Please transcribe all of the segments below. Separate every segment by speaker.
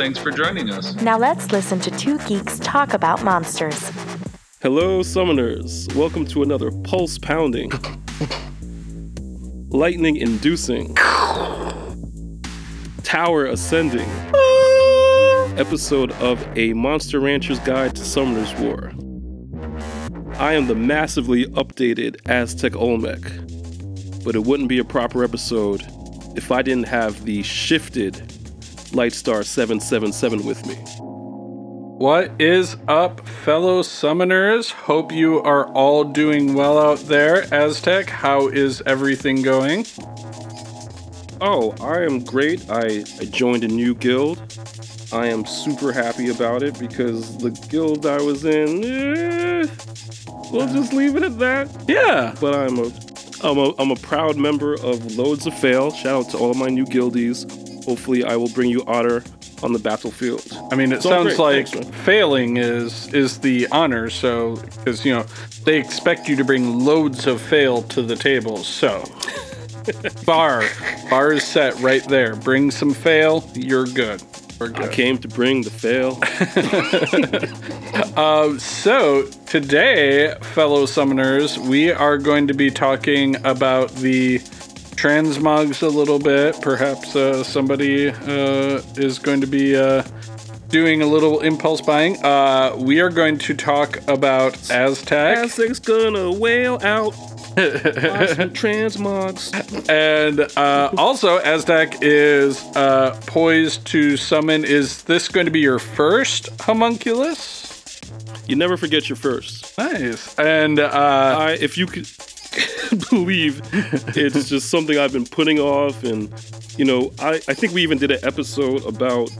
Speaker 1: thanks for joining us.
Speaker 2: Now let's listen to two geeks talk about monsters.
Speaker 3: Hello, summoners. Welcome to another pulse pounding, lightning inducing, tower ascending episode of A Monster Rancher's Guide to Summoner's War. I am the massively updated Aztec Olmec, but it wouldn't be a proper episode if I didn't have the shifted Lightstar 777 with me.
Speaker 1: What is up, fellow summoners? Hope you are all doing well out there. Aztec, how is everything going?
Speaker 3: Oh, I am great. I, I joined a new guild. I am super happy about it because the guild I was in, eh, we'll just leave it at that.
Speaker 1: Yeah.
Speaker 3: But I'm a, I'm a, I'm a proud member of Loads of Fail. Shout out to all of my new guildies. Hopefully, I will bring you honor on the battlefield.
Speaker 1: I mean, it
Speaker 3: It's
Speaker 1: sounds like.
Speaker 3: Thanks,
Speaker 1: failing is is the honor. So, because you know they expect you to bring loads of fail to the table. So, bar bar is set right there. Bring some fail, you're good. We're
Speaker 3: I
Speaker 1: good.
Speaker 3: came to bring the fail.
Speaker 1: Uh, so, today, fellow summoners, we are going to be talking about the transmogs a little bit. Perhaps uh, somebody uh, is going to be uh, doing a little impulse buying. Uh, we are going to talk about Aztec
Speaker 3: Aztec's gonna wail out. Transmogs.
Speaker 1: and uh, also Aztec is uh, poised to summon. Is this going to be your first homunculus?
Speaker 3: You never forget your first.
Speaker 1: Nice. And uh,
Speaker 3: I, if you could believe, it's just something I've been putting off, and you know, I, I think we even did an episode about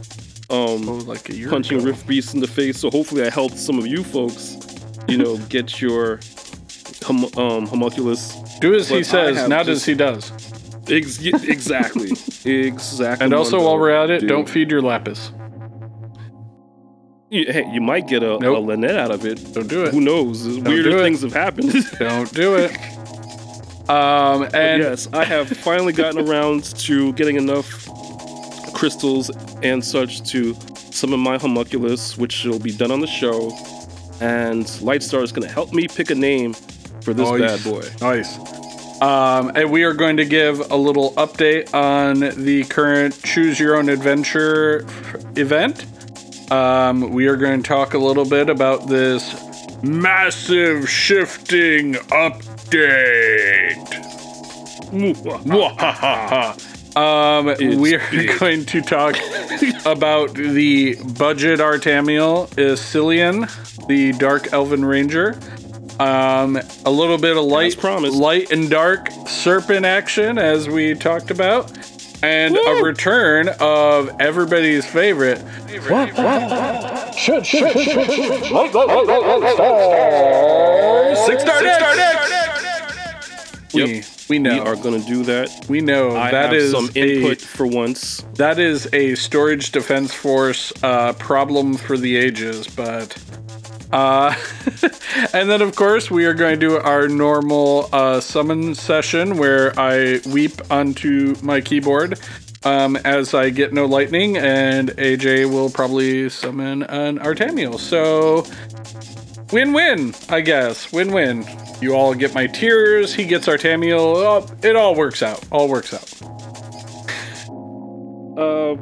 Speaker 3: um,
Speaker 1: Oh, like a year
Speaker 3: punching
Speaker 1: ago.
Speaker 3: Rift Beast in the face. So hopefully, I helped some of you folks, you know, get your hum, um, homunculus.
Speaker 1: Do as he
Speaker 3: But I
Speaker 1: says, not
Speaker 3: just-
Speaker 1: as he does.
Speaker 3: Ex- exactly, exactly.
Speaker 1: And also, while we're at it,
Speaker 3: dude.
Speaker 1: don't feed your lapis.
Speaker 3: You, hey, you might get a, a Lynette out of it.
Speaker 1: Don't do it.
Speaker 3: Who knows?
Speaker 1: do
Speaker 3: Weirder things have happened.
Speaker 1: Don't do it. Um, and
Speaker 3: yes, I have finally gotten around to getting enough crystals and such to summon my homunculus, which will be done on the show. And Lightstar is going to help me pick a name for this
Speaker 1: Nice.
Speaker 3: bad boy.
Speaker 1: Nice. Um, and we are going to give a little update on the current Choose Your Own Adventure event. Um, we are going to talk a little bit about this massive shifting update. um,
Speaker 3: It's
Speaker 1: we're
Speaker 3: big.
Speaker 1: going to talk about the budget Artamiel Isillen, the Dark Elven Ranger. Um, a little bit of light, light and dark serpent action, as we talked about, and a return of everybody's favorite. Six star We,
Speaker 3: Yep.
Speaker 1: we know.
Speaker 3: We are going to do that.
Speaker 1: We know
Speaker 3: I
Speaker 1: that is
Speaker 3: some
Speaker 1: a-
Speaker 3: input for once.
Speaker 1: that is a storage defense force uh, problem for the ages, but. Uh, and then, of course, we are going to do our normal uh, summon session where I weep onto my keyboard um, as I get no lightning, and AJ will probably summon an Artamiel. So, win win, I guess. Win win. You all get my tears, he gets Artamiel. Oh, it all works out. All works out.
Speaker 3: Uh,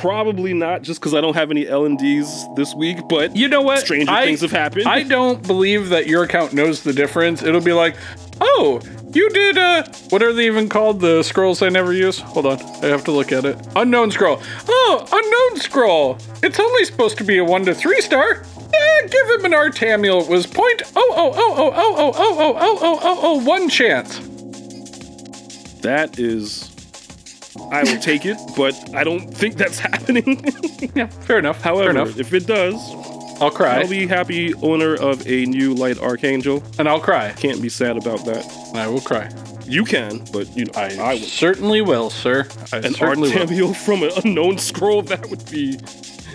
Speaker 3: probably not just because I don't have any L&Ds this week, but
Speaker 1: You know what?
Speaker 3: stranger
Speaker 1: I-
Speaker 3: things have happened.
Speaker 1: I don't believe that your account knows the difference. It'll be like, oh, you did uh what are they even called? The scrolls I never use? Hold on. I have to look at it. Unknown scroll. Oh, unknown scroll. It's only supposed to be a one to three star. Yeah, give him an Artamiel. It was point oh oh oh oh oh oh oh oh oh oh oh oh one chance.
Speaker 3: that is I will take it, but I don't think that's happening.
Speaker 1: Yeah, fair enough. fair
Speaker 3: However,
Speaker 1: enough.
Speaker 3: if it does,
Speaker 1: I'll cry,
Speaker 3: I'll be happy owner of a new light archangel.
Speaker 1: and I'll cry,
Speaker 3: Can't be sad about that.
Speaker 1: I will cry.
Speaker 3: You can, but you know,
Speaker 1: I,
Speaker 3: I would.
Speaker 1: certainly will, sir. I
Speaker 3: An
Speaker 1: certainly will.
Speaker 3: From an unknown scroll, that would be.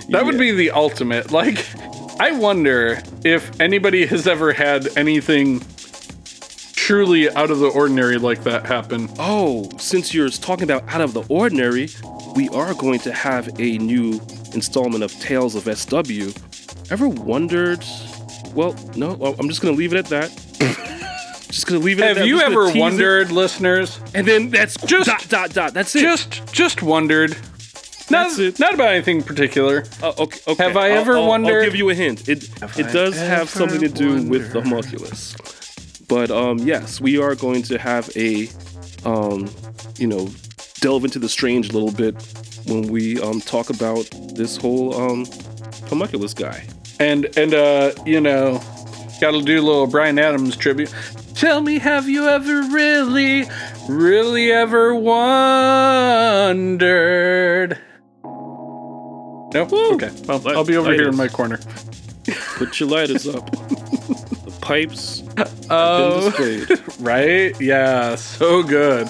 Speaker 1: That would be the ultimate. Like, I wonder if anybody has ever had anything truly out of the ordinary like that happen.
Speaker 3: Oh, since you're talking about out of the ordinary, we are going to have a new installment of Tales of SW. Ever wondered? Well, no, I'm just gonna leave it at that. just gonna leave it at
Speaker 1: Have you ever
Speaker 3: tease it,
Speaker 1: wondered, listeners?
Speaker 3: And then that's
Speaker 1: Just-
Speaker 3: dot dot dot. That's it.
Speaker 1: Just, just wondered. Not,
Speaker 3: That's it.
Speaker 1: not about anything particular.
Speaker 3: Uh, okay, okay.
Speaker 1: Have I
Speaker 3: I'll-
Speaker 1: ever
Speaker 3: I'll,
Speaker 1: wondered-
Speaker 3: I'll give you a hint. It it does have
Speaker 1: ever
Speaker 3: something to do with the homunculus. But um, yes, we are going to have a um, you know, delve into the strange a little bit when we um talk about this whole um homunculus guy.
Speaker 1: And and uh, you know, got to do a little Bryan Adams tribute. Tell me, have you ever really, really ever wondered? No. Okay. Well,
Speaker 3: Light-
Speaker 1: I'll be over here in my corner.
Speaker 3: Put your lighters up. the pipes
Speaker 1: Oh, right. Yeah. So good.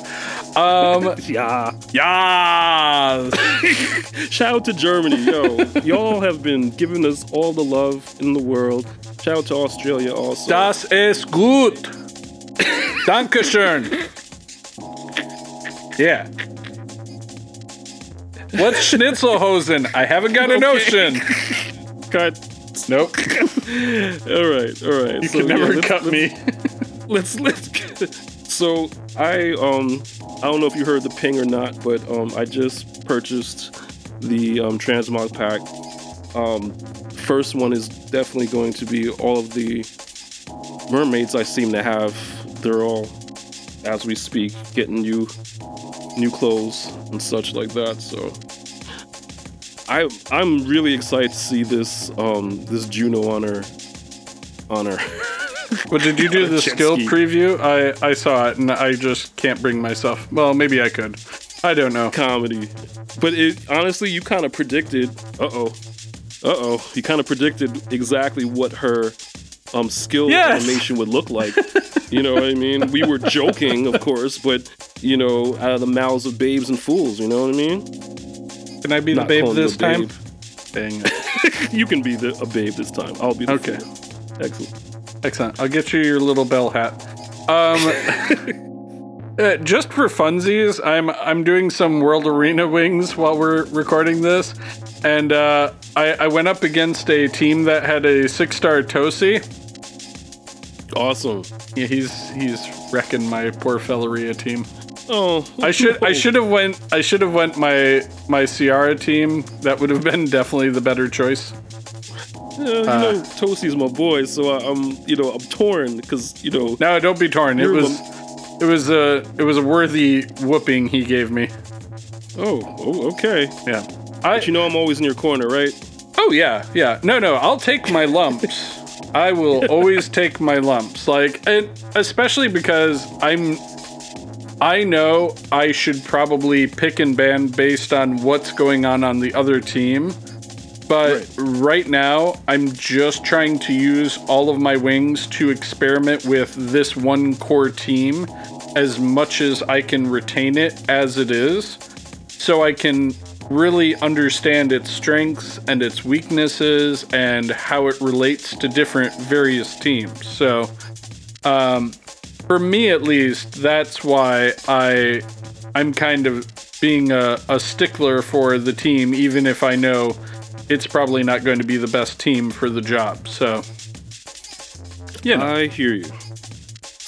Speaker 1: Um.
Speaker 3: Yeah.
Speaker 1: yeah.
Speaker 3: Shout out to Germany, yo. Y'all have been giving us all the love in the world. Shout out to Australia also.
Speaker 1: Das ist gut. Dankeschön. Yeah. What's Schnitzelhosen? I haven't got a notion.
Speaker 3: Cut.
Speaker 1: Nope.
Speaker 3: All right, all right.
Speaker 1: You can never cut me.
Speaker 3: Let's let's. So I um I don't know if you heard the ping or not, but um I just purchased the um transmog pack. Um, first one is definitely going to be all of the mermaids I seem to have. They're all, as we speak, getting new new clothes and such like that. So I I'm really excited to see this um this Juno on her on her.
Speaker 1: Well, did you do the skill
Speaker 3: ski.
Speaker 1: preview? I I saw it and I just can't bring myself. Well, maybe I could. I don't know.
Speaker 3: comedy. But it honestly, you kind of predicted. Uh oh. Uh oh. You kind of predicted exactly what her um skill
Speaker 1: Yes.
Speaker 3: animation would look like. you know what I mean? We were joking, of course, but you know, out of the mouths of babes and fools. You know what I mean?
Speaker 1: Can I be the babe this time?
Speaker 3: babe.
Speaker 1: Dang
Speaker 3: you can be the, a babe this time. I'll be the
Speaker 1: Okay.
Speaker 3: fool. Excellent.
Speaker 1: Excellent. I'll get you your little bell hat. Um, uh, just for funsies, I'm I'm doing some World Arena wings while we're recording this, and uh, I, I went up against a team that had a six star Tosi.
Speaker 3: Awesome.
Speaker 1: Yeah, he's he's wrecking my poor Felleria team.
Speaker 3: Oh,
Speaker 1: I should I should have went I should have went my my Ciara team. That would have been definitely the better choice.
Speaker 3: Yeah, you
Speaker 1: uh,
Speaker 3: know, Tosi's my boy, so I, I'm, you know, I'm torn because, you know,
Speaker 1: No, don't be torn. It was it was a it was a worthy whooping he gave me.
Speaker 3: oh, oh, okay.
Speaker 1: Yeah. I
Speaker 3: But you know, I'm always in your corner, right?
Speaker 1: Oh yeah, yeah. No, no. I'll take my lumps. I will always take my lumps. Like, and especially because I'm. I know I should probably pick and ban based on what's going on on the other team. But right now, I'm just trying to use all of my wings to experiment with this one core team as much as I can retain it as it is so I can really understand its strengths and its weaknesses and how it relates to different various teams. So, um, for me at least, that's why I I'm kind of being a, a stickler for the team, even if I know it's probably not going to be the best team for the job. So, you know,
Speaker 3: I hear you.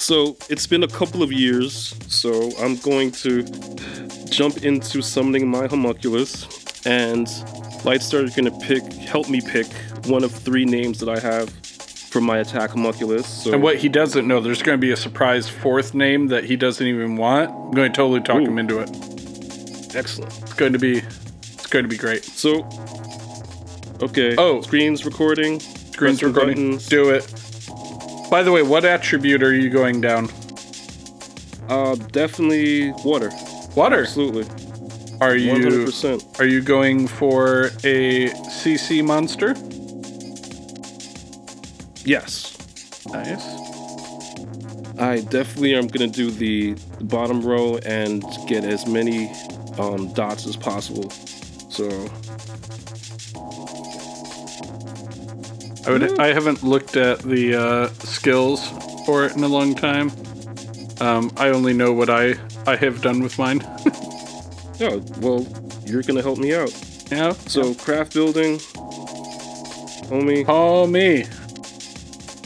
Speaker 3: So it's been a couple of years, so I'm going to jump into summoning my homunculus, and Lightstar is going to pick, help me pick one of three names that I have for my attack homunculus. So
Speaker 1: and what he doesn't know, there's going to be a surprise fourth name that he doesn't even want. I'm going to totally talk
Speaker 3: Ooh.
Speaker 1: him into it.
Speaker 3: Excellent.
Speaker 1: It's going to be, it's going to be great.
Speaker 3: So, okay.
Speaker 1: Oh.
Speaker 3: screens recording.
Speaker 1: Screen's recording.
Speaker 3: buttons.
Speaker 1: Do it. By the way, what attribute are you going down?
Speaker 3: Uh, definitely water.
Speaker 1: Water.
Speaker 3: Absolutely.
Speaker 1: Are you
Speaker 3: 100%.
Speaker 1: are you going for a CC monster?
Speaker 3: Yes.
Speaker 1: Nice.
Speaker 3: I definitely am going to do the bottom row and get as many um, dots as possible. So,
Speaker 1: I would. I haven't looked at the uh, skills for it in a long time. Um, I only know what I I have done with mine.
Speaker 3: yeah, well, you're going to help me out.
Speaker 1: yeah.
Speaker 3: So, craft building, homie.
Speaker 1: Call me.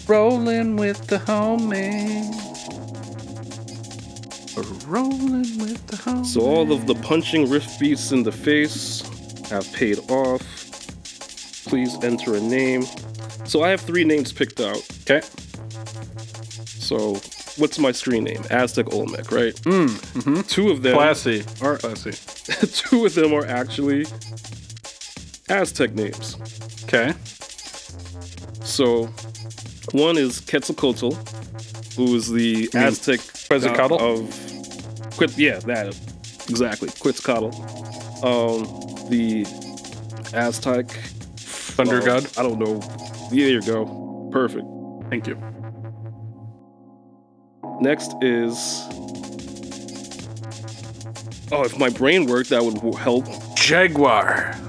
Speaker 1: Rolling with the homie. Rolling with the homie.
Speaker 3: So, all of the punching rift beats in the face have paid off. Please enter a name. So, I have three names picked out.
Speaker 1: Okay.
Speaker 3: So, what's my screen name? Aztec Olmec, right? Mm, mm-hmm. Two of them
Speaker 1: Classy.
Speaker 3: are
Speaker 1: Classy.
Speaker 3: two of them are actually Aztec names.
Speaker 1: Okay.
Speaker 3: So, one is Quetzalcoatl, who is the
Speaker 1: mean
Speaker 3: Aztec
Speaker 1: Quetzalcoatl?
Speaker 3: god of Quet, yeah, that exactly Quetzalcoatl. Um, the Aztec
Speaker 1: Thunder
Speaker 3: uh,
Speaker 1: God.
Speaker 3: I don't know. There you go. Perfect.
Speaker 1: Thank you.
Speaker 3: Next is. Oh, if my brain worked, that would help.
Speaker 1: Jaguar.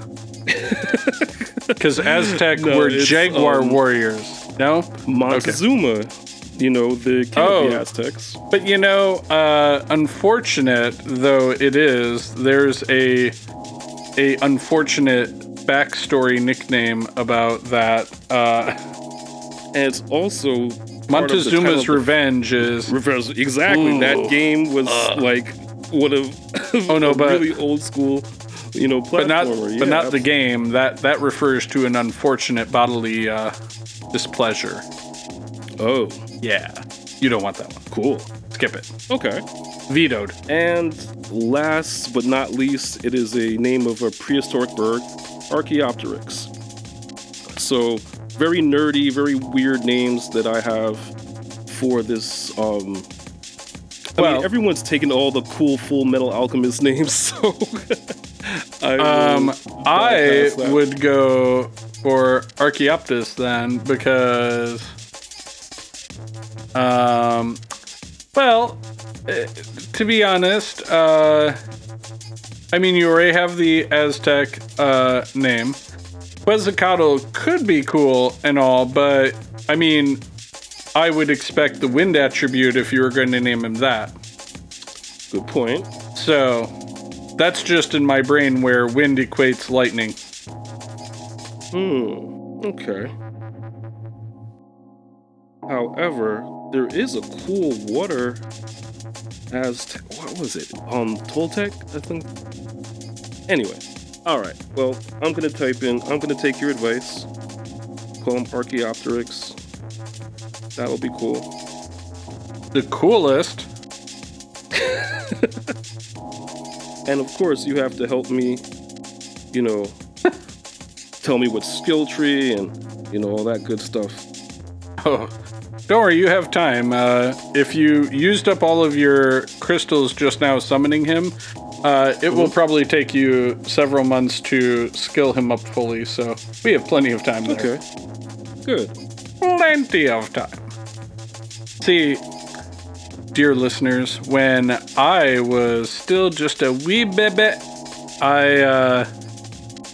Speaker 1: Because Aztec
Speaker 3: No,
Speaker 1: were Jaguar
Speaker 3: um,
Speaker 1: warriors. No?
Speaker 3: Montezuma, you know, the king
Speaker 1: Oh.
Speaker 3: of the Aztecs.
Speaker 1: But you know, uh, unfortunate though it is, there's a a unfortunate backstory nickname about that. Uh,
Speaker 3: And it's also. part of the
Speaker 1: Montezuma's
Speaker 3: title of the
Speaker 1: revenge is
Speaker 3: Reverse, exactly.
Speaker 1: Ooh.
Speaker 3: That game was like one of
Speaker 1: Oh, no, but-
Speaker 3: really old school, you know, platformer.
Speaker 1: but not
Speaker 3: yeah.
Speaker 1: but not the game. That that refers to an unfortunate bodily uh, displeasure.
Speaker 3: Oh,
Speaker 1: Yeah, you don't want that one.
Speaker 3: cool.
Speaker 1: Skip it.
Speaker 3: Okay.
Speaker 1: Vetoed.
Speaker 3: And last but not least, it is a name of a prehistoric bird, Archaeopteryx. So very nerdy, very weird names that I have for this. Um, I
Speaker 1: Well-
Speaker 3: mean, everyone's taken all the cool Full Metal Alchemist names, so I
Speaker 1: Um, I would go for Archaeoptus then because, um, well, eh, to be honest, uh, I mean, you already have the Aztec uh, name. Quetzalcoatl could be cool and all, but I mean, I would expect the wind attribute if you were going to name him that.
Speaker 3: Good point.
Speaker 1: So that's just in my brain where wind equates lightning.
Speaker 3: Hmm. Okay. However, there is a cool water as what was it? Um, Toltec, I think. Anyway, all right. Well, I'm gonna type in. I'm gonna take your advice. Call him Archaeopteryx. That'll be cool.
Speaker 1: The coolest.
Speaker 3: And of course, you have to help me. You know, tell me what skill tree and you know all that good stuff.
Speaker 1: Oh, don't worry, you have time. Uh, if you used up all of your crystals just now summoning him, uh, it will probably take you several months to skill him up fully. So we have plenty of time there.
Speaker 3: Okay. Good.
Speaker 1: plenty of time. See, dear listeners, when I was still just a wee baby, I uh,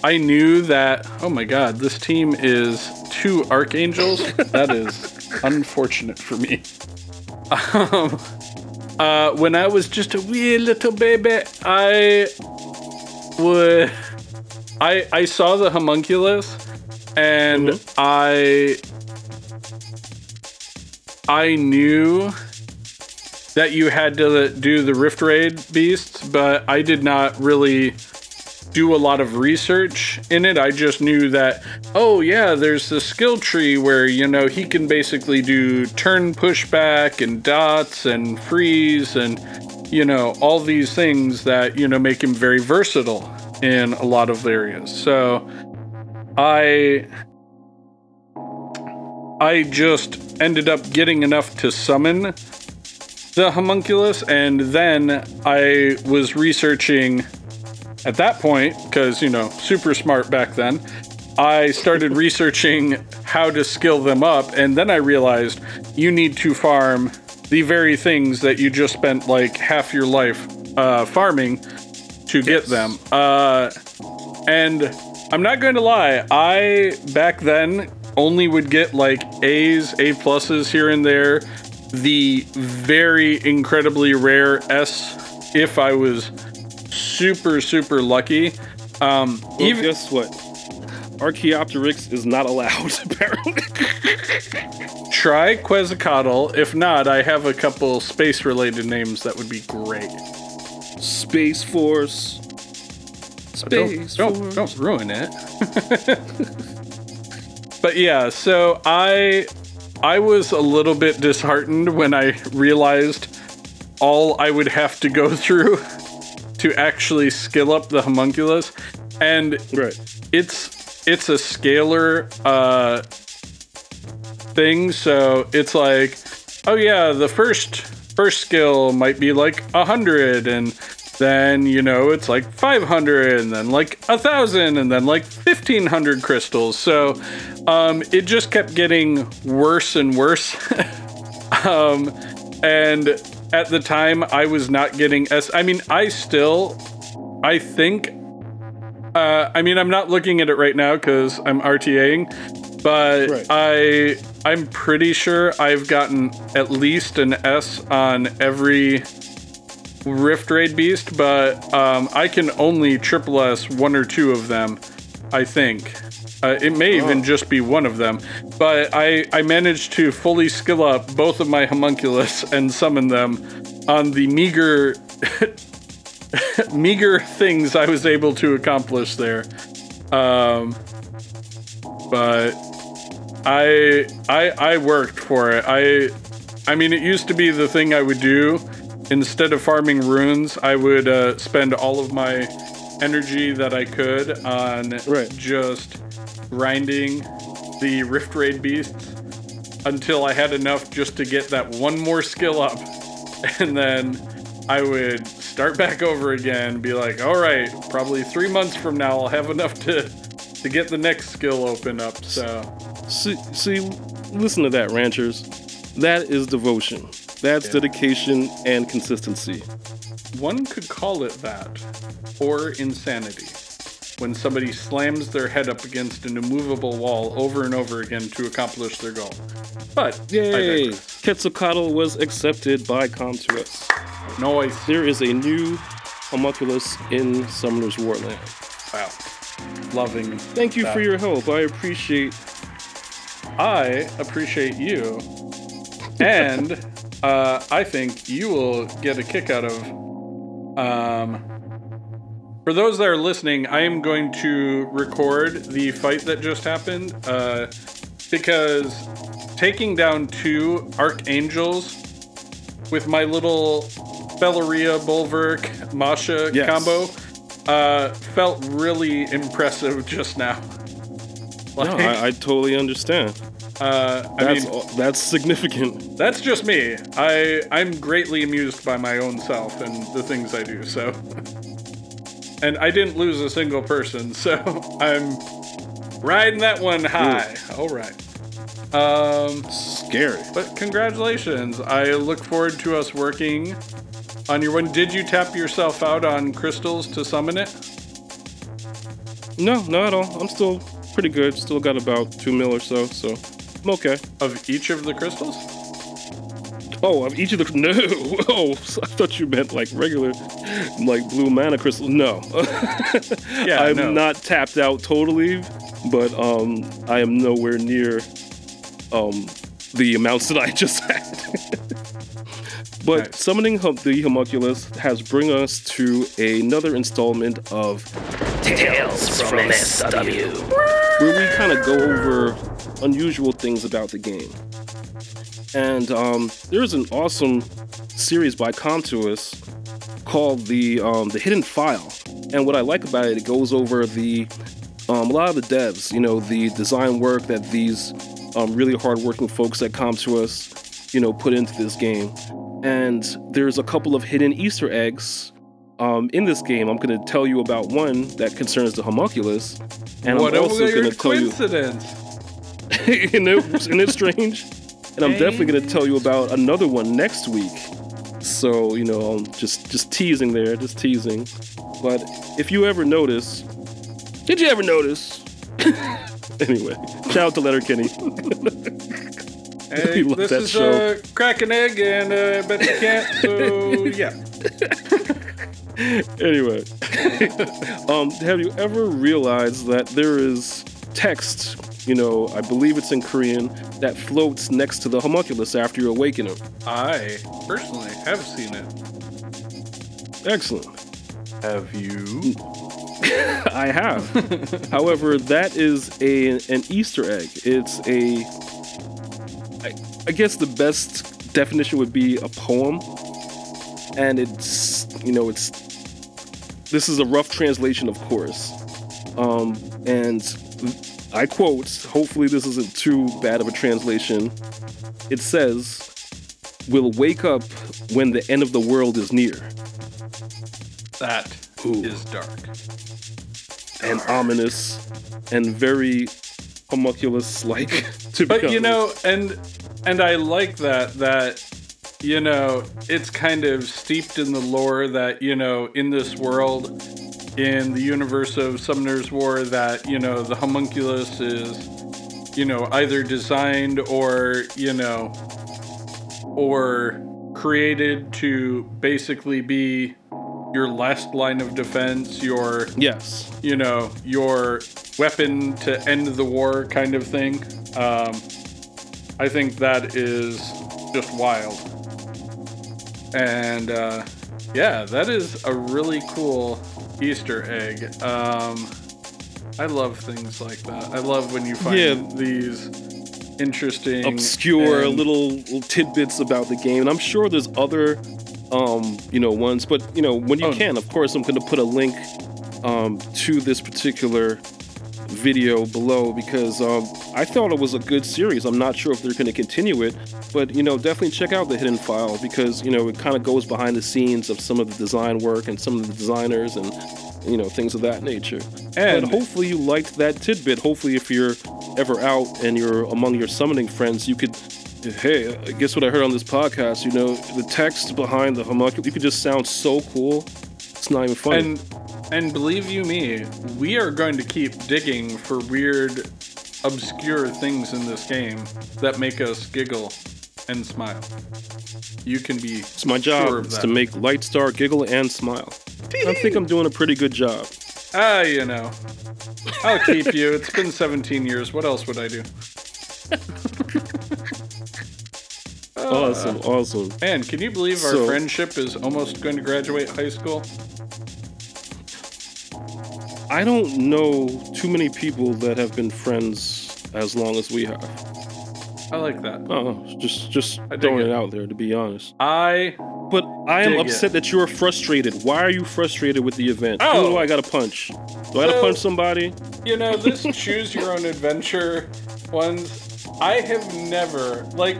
Speaker 1: I knew that. Oh my God, this team is two archangels. that is unfortunate for me. Um, uh, when I was just a wee little baby, I would. I I saw the homunculus, and I I knew that you had to do the Rift Raid beasts, but I did not really do a lot of research in it. I just knew that, oh, yeah, there's the skill tree where, you know, he can basically do turn pushback and dots and freeze and, you know, all these things that, you know, make him very versatile in a lot of areas. So I. I just ended up getting enough to summon the homunculus, and then I was researching at that point, because, you know, super smart back then, I started researching how to skill them up. And then I realized you need to farm the very things that you just spent like half your life uh, farming to get them. Uh, and I'm not going to lie, I back then only would get like A's, A pluses here and there, the very incredibly rare S if I was super, super lucky. Um,
Speaker 3: Well,
Speaker 1: even
Speaker 3: guess what? Archaeopteryx is not allowed, apparently.
Speaker 1: try Quetzalcoatl. If not, I have a couple space related names that would be great.
Speaker 3: Space Force.
Speaker 1: Don't,
Speaker 3: Space
Speaker 1: don't,
Speaker 3: Force.
Speaker 1: don't ruin it. but yeah, so I I was a little bit disheartened when I realized all I would have to go through to actually skill up the homunculus, and
Speaker 3: Right.
Speaker 1: it's it's a scalar uh, thing. So it's like, oh yeah, the first first skill might be like a hundred, and then you know it's like five hundred, and then like a thousand, and then like fifteen hundred crystals. So um, it just kept getting worse and worse. um, and at the time, I was not getting S. I mean, I still, I think uh, I mean, I'm not looking at it right now because I'm RTAing, but
Speaker 3: Right.
Speaker 1: I I'm pretty sure I've gotten at least an S on every Rift Raid beast, but um, I can only triple S one or two of them. I think uh, it may even
Speaker 3: Oh.
Speaker 1: just be one of them, but I I managed to fully skill up both of my homunculus and summon them on the meager meager things I was able to accomplish there. Um, but I I I worked for it. I I mean it used to be the thing I would do instead of farming runes. I would uh, spend all of my energy that I could on
Speaker 3: Right.
Speaker 1: just grinding the Rift Raid beasts until I had enough just to get that one more skill up. And then I would start back over again, be like, all right, probably three months from now I'll have enough to to get the next skill open up. So
Speaker 3: See, see, listen to that, ranchers. That is devotion. That's dedication and consistency.
Speaker 1: one could call it that, or insanity. When somebody slams their head up against an immovable wall over and over again to accomplish their goal. But
Speaker 3: Yay! Quetzalcoatl was accepted by Com2uS.
Speaker 1: No, I
Speaker 3: There is a new homunculus in Summoner's Warland.
Speaker 1: wow. Loving.
Speaker 3: Thank you
Speaker 1: that.
Speaker 3: for your help. I appreciate.
Speaker 1: I appreciate you, and uh, I think you will get a kick out of. Um, for those that are listening, I am going to record the fight that just happened uh, because taking down two archangels with my little Belleria Bulwark Masha
Speaker 3: Yes.
Speaker 1: combo uh, felt really impressive just now.
Speaker 3: No, I, I totally understand.
Speaker 1: uh, I
Speaker 3: That's
Speaker 1: mean,
Speaker 3: that's significant.
Speaker 1: that's just me. I I'm greatly amused by my own self and the things I do. So, and I didn't lose a single person, so I'm riding that one high. All right. Um,
Speaker 3: Scary.
Speaker 1: but congratulations. I look forward to us working on your one. Did you tap yourself out on crystals to summon it?
Speaker 3: No, not at all. I'm still pretty good. Still got about two mil or so, so I'm okay.
Speaker 1: Of each of the crystals?
Speaker 3: Oh, each of the no. Oh, I thought you meant like regular, like blue mana crystals. No,
Speaker 1: Yeah,
Speaker 3: I'm
Speaker 1: no.
Speaker 3: not tapped out totally, but um, I am nowhere near um the amounts that I just had. but
Speaker 1: Nice.
Speaker 3: summoning hum- the homunculus has bring us to another installment of
Speaker 4: Tales from SW.
Speaker 3: where we kind of go over unusual things about the game. And um, there's an awesome series by Com2uS called the um, the Hidden File. And what I like about it, it goes over the um, a lot of the devs, you know, the design work that these um, really hardworking folks at Com2uS, you know, put into this game. And there's a couple of hidden Easter eggs Um, in this game, I'm going to tell you about one that concerns the homunculus, and
Speaker 1: what
Speaker 3: I'm also going to tell you.
Speaker 1: coincidence.
Speaker 3: isn't, it, isn't it strange? And I'm definitely going to tell you about another one next week. So you know, I'm just just teasing there, just teasing. But if you ever notice, did you ever notice? anyway, shout out to Letterkenny.
Speaker 1: Hey, this
Speaker 3: that
Speaker 1: is
Speaker 3: show.
Speaker 1: uh, crack an egg, and uh, I bet you can't. So yeah.
Speaker 3: anyway, um, have you ever realized that there is text? You know, I believe it's in Korean that floats next to the homunculus after you awaken him.
Speaker 1: I personally have seen it.
Speaker 3: Excellent.
Speaker 1: Have you?
Speaker 3: I have. However, that is a an Easter egg. It's a. I, I guess the best definition would be a poem, and it's you know it's. This is a rough translation, of course, um, and I quote. Hopefully, this isn't too bad of a translation. It says, "We'll wake up when the end of the world is near."
Speaker 1: That is
Speaker 3: Ooh.
Speaker 1: dark.
Speaker 3: and ominous and very homunculus like to be
Speaker 1: But you
Speaker 3: honest.
Speaker 1: know, and and I like that that you know it's kind of steeped in the lore that you know in this world, in the universe of Summoner's War, that you know the homunculus is you know either designed or you know or created to basically be your last line of defense, your
Speaker 3: yes
Speaker 1: you know, your weapon to end the war kind of thing. Um, I think that is just wild. And uh, yeah, that is a really cool Easter egg. Um, I love things like that. I love when you find
Speaker 3: Yeah.
Speaker 1: these interesting,
Speaker 3: obscure
Speaker 1: and-
Speaker 3: little, little tidbits about the game and i'm sure there's other um you know ones but you know when you
Speaker 1: Oh.
Speaker 3: can of course i'm going to put a link um to this particular video below because um i thought it was a good series. I'm not sure if they're going to continue it but you know definitely check out the hidden file because you know it kind of goes behind the scenes of some of the design work and some of the designers and you know things of that nature.
Speaker 1: And-
Speaker 3: hopefully you liked that tidbit. Hopefully if you're ever out and you're among your summoning friends you could hey i guess what i heard on this podcast? You know the text behind the homunculus you could just sound so cool. It's not even funny.
Speaker 1: And and believe you me, we are going to keep digging for weird, obscure things in this game that make us giggle and smile. You can be
Speaker 3: it's my job
Speaker 1: sure of
Speaker 3: is
Speaker 1: that.
Speaker 3: to make lightstar giggle and smile i think i'm doing a pretty good job
Speaker 1: ah, you know, I'll keep you. It's been 17 years. What else would I do?
Speaker 3: awesome awesome
Speaker 1: Man, can you believe our
Speaker 3: So-
Speaker 1: friendship is almost going to graduate high school?
Speaker 3: I don't know too many people that have been friends as long as we have
Speaker 1: I like that.
Speaker 3: oh just just throwing
Speaker 1: it.
Speaker 3: it out there to be honest
Speaker 1: I
Speaker 3: But I am
Speaker 1: Dig it.
Speaker 3: upset that you're frustrated. Why are you frustrated with the event? Who
Speaker 1: Oh.
Speaker 3: do I gotta punch? Do I gotta punch somebody?
Speaker 1: You know, this choose your own adventure ones, I have never, like,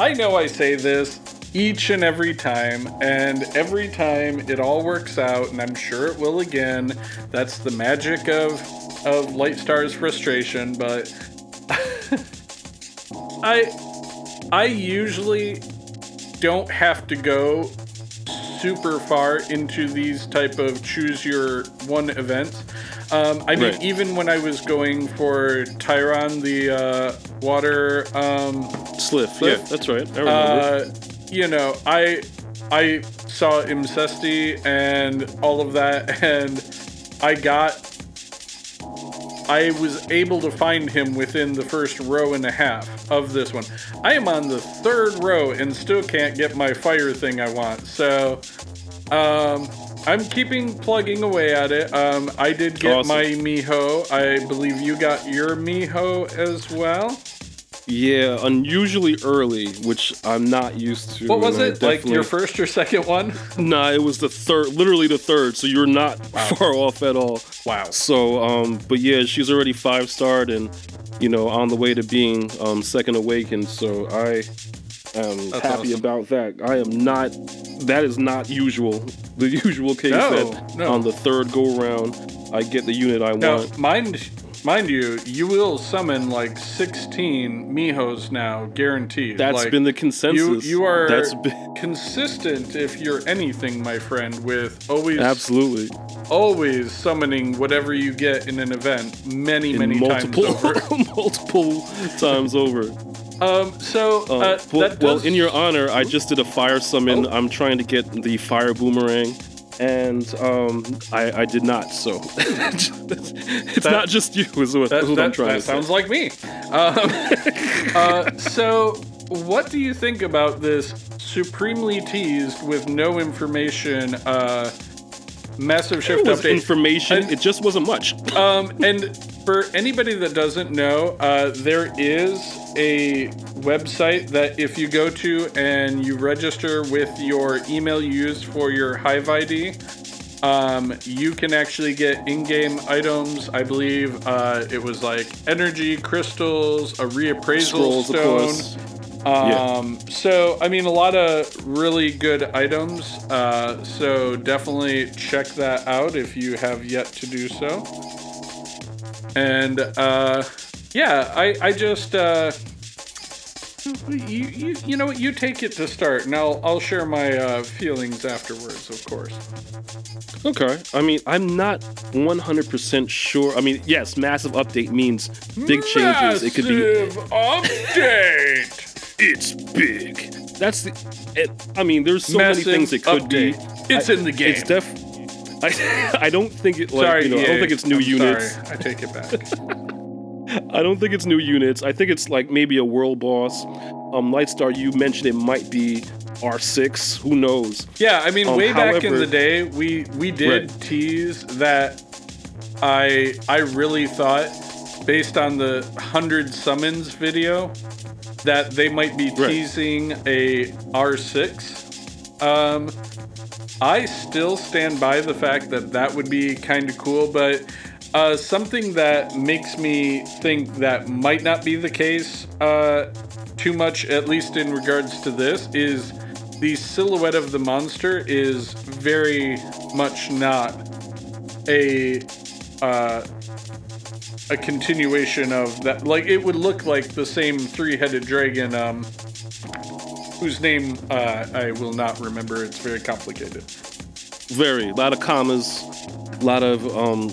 Speaker 1: I know I say this each and every time, and every time it all works out, and I'm sure it will again. That's the magic of of Lightstar's frustration, but I I usually don't have to go super far into these type of choose your one events. Um, I mean,
Speaker 3: Right.
Speaker 1: even when I was going for Tyron, the uh, water, um,
Speaker 3: Sliff.
Speaker 1: Sliff?
Speaker 3: Yeah, that's right. I remember.
Speaker 1: uh, you know, I I saw Imcesti and all of that, and I got. I was able to find him within the first row and a half of this one. I am on the third row and still can't get my fire thing I want. So, um, I'm keeping plugging away at it. Um, I did get
Speaker 3: Awesome.
Speaker 1: my Miho. I believe you got your Miho as well.
Speaker 3: Yeah, unusually early, which I'm not used to.
Speaker 1: What was it? Like your first or second one?
Speaker 3: Nah, it was the third, literally the third. So you're not far off at all.
Speaker 1: Wow.
Speaker 3: So, um, but yeah, she's already five starred and, you know, on the way to being um, second awakened. So I, I'm
Speaker 1: That's
Speaker 3: happy
Speaker 1: awesome.
Speaker 3: about that. I am not. That is not usual. The usual case
Speaker 1: No,
Speaker 3: that
Speaker 1: no.
Speaker 3: on the third go round, I get the unit I want
Speaker 1: Now,
Speaker 3: want.
Speaker 1: mind mind you, you will summon like 16 Mihos now, guaranteed.
Speaker 3: That's
Speaker 1: Like,
Speaker 3: been the consensus.
Speaker 1: You are
Speaker 3: That's been,
Speaker 1: consistent if you're anything, my friend, with always
Speaker 3: absolutely
Speaker 1: always summoning whatever you get in an event many
Speaker 3: in
Speaker 1: many
Speaker 3: multiple
Speaker 1: times over.
Speaker 3: multiple times over.
Speaker 1: Um, so
Speaker 3: Uh,
Speaker 1: uh,
Speaker 3: well,
Speaker 1: that
Speaker 3: well, in your honor, I just did a fire summon.
Speaker 1: Oh.
Speaker 3: I'm trying to get the fire boomerang, and um, I, I did not. So it's
Speaker 1: That-
Speaker 3: not just you, is what,
Speaker 1: that,
Speaker 3: is what
Speaker 1: that-
Speaker 3: I'm trying
Speaker 1: that
Speaker 3: to say.
Speaker 1: sounds like me. Um, uh, so, what do you think about this supremely teased with no information? Uh, massive shift
Speaker 3: It was
Speaker 1: update.
Speaker 3: information.
Speaker 1: And-
Speaker 3: it just wasn't much.
Speaker 1: Um, and for anybody that doesn't know, uh, there is a website that if you go to and you register with your email you used for your Hive ID, um, you can actually get in-game items. I believe uh, it was like energy crystals, a reappraisal
Speaker 3: Scrolls, of
Speaker 1: stone.
Speaker 3: course. Yeah.
Speaker 1: Um, so I mean, a lot of really good items. Uh, so definitely check that out if you have yet to do so. And uh, yeah, I I just uh, you, you you know what you take it to start, and I'll I'll share my uh, feelings afterwards, of course.
Speaker 3: Okay. I mean, I'm not 100% sure. I mean, yes, massive update means big changes. It could be.
Speaker 1: Massive update.
Speaker 3: It's big. That's the. It, I mean, there's so
Speaker 1: Massive
Speaker 3: many things it could
Speaker 1: update.
Speaker 3: be.
Speaker 1: It's in the game.
Speaker 3: It's def. I, I don't think it like
Speaker 1: sorry,
Speaker 3: you know I don't think it's new
Speaker 1: I'm
Speaker 3: units.
Speaker 1: Sorry, I take it back.
Speaker 3: I don't think it's new units. I think it's like maybe a world boss. Um, Lightstar, you mentioned it might be R6. Who knows?
Speaker 1: Yeah, I mean,
Speaker 3: Um,
Speaker 1: way back in the day, we we did
Speaker 3: Right.
Speaker 1: tease that. I I really thought, based on the hundred summons video, that they might be
Speaker 3: Right.
Speaker 1: teasing a R6. Um, I still stand by the fact that that would be kind of cool, but uh, something that makes me think that might not be the case uh, too much, at least in regards to this, is the silhouette of the monster is very much not a uh, a continuation of that. Like it would look like the same three-headed dragon, um, whose name uh, I will not remember. It's very complicated.
Speaker 3: Very. A lot of commas. A lot of um.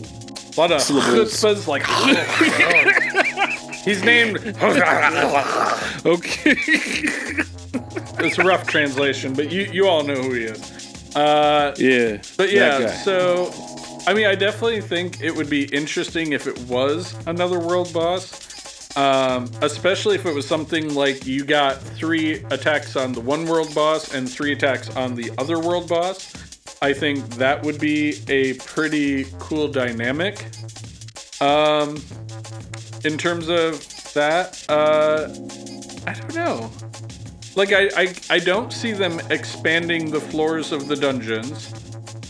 Speaker 1: A lot of chutzpahs, like he's named.
Speaker 3: Okay.
Speaker 1: It's a rough translation, but you you all know who he is. Uh,
Speaker 3: yeah.
Speaker 1: But yeah, so I mean, I definitely think it would be interesting if it was another world boss, um, especially if it was something like you got three attacks on the one world boss and three attacks on the other world boss. I think that would be a pretty cool dynamic. Um, in terms of that, uh, I don't know. Like I, I, I don't see them expanding the floors of the dungeons.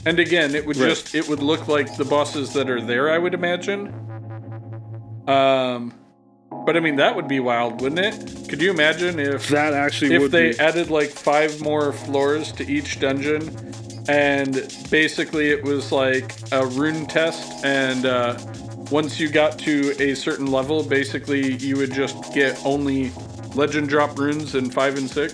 Speaker 1: And again, it would
Speaker 3: Right.
Speaker 1: just it would look like the bosses that are there, I would imagine. Um but I mean that would be wild, wouldn't it? Could you imagine if
Speaker 3: that actually
Speaker 1: if they
Speaker 3: be.
Speaker 1: added like five more floors to each dungeon and basically it was like a rune test and uh, once you got to a certain level basically you would just get only legend drop runes in five and six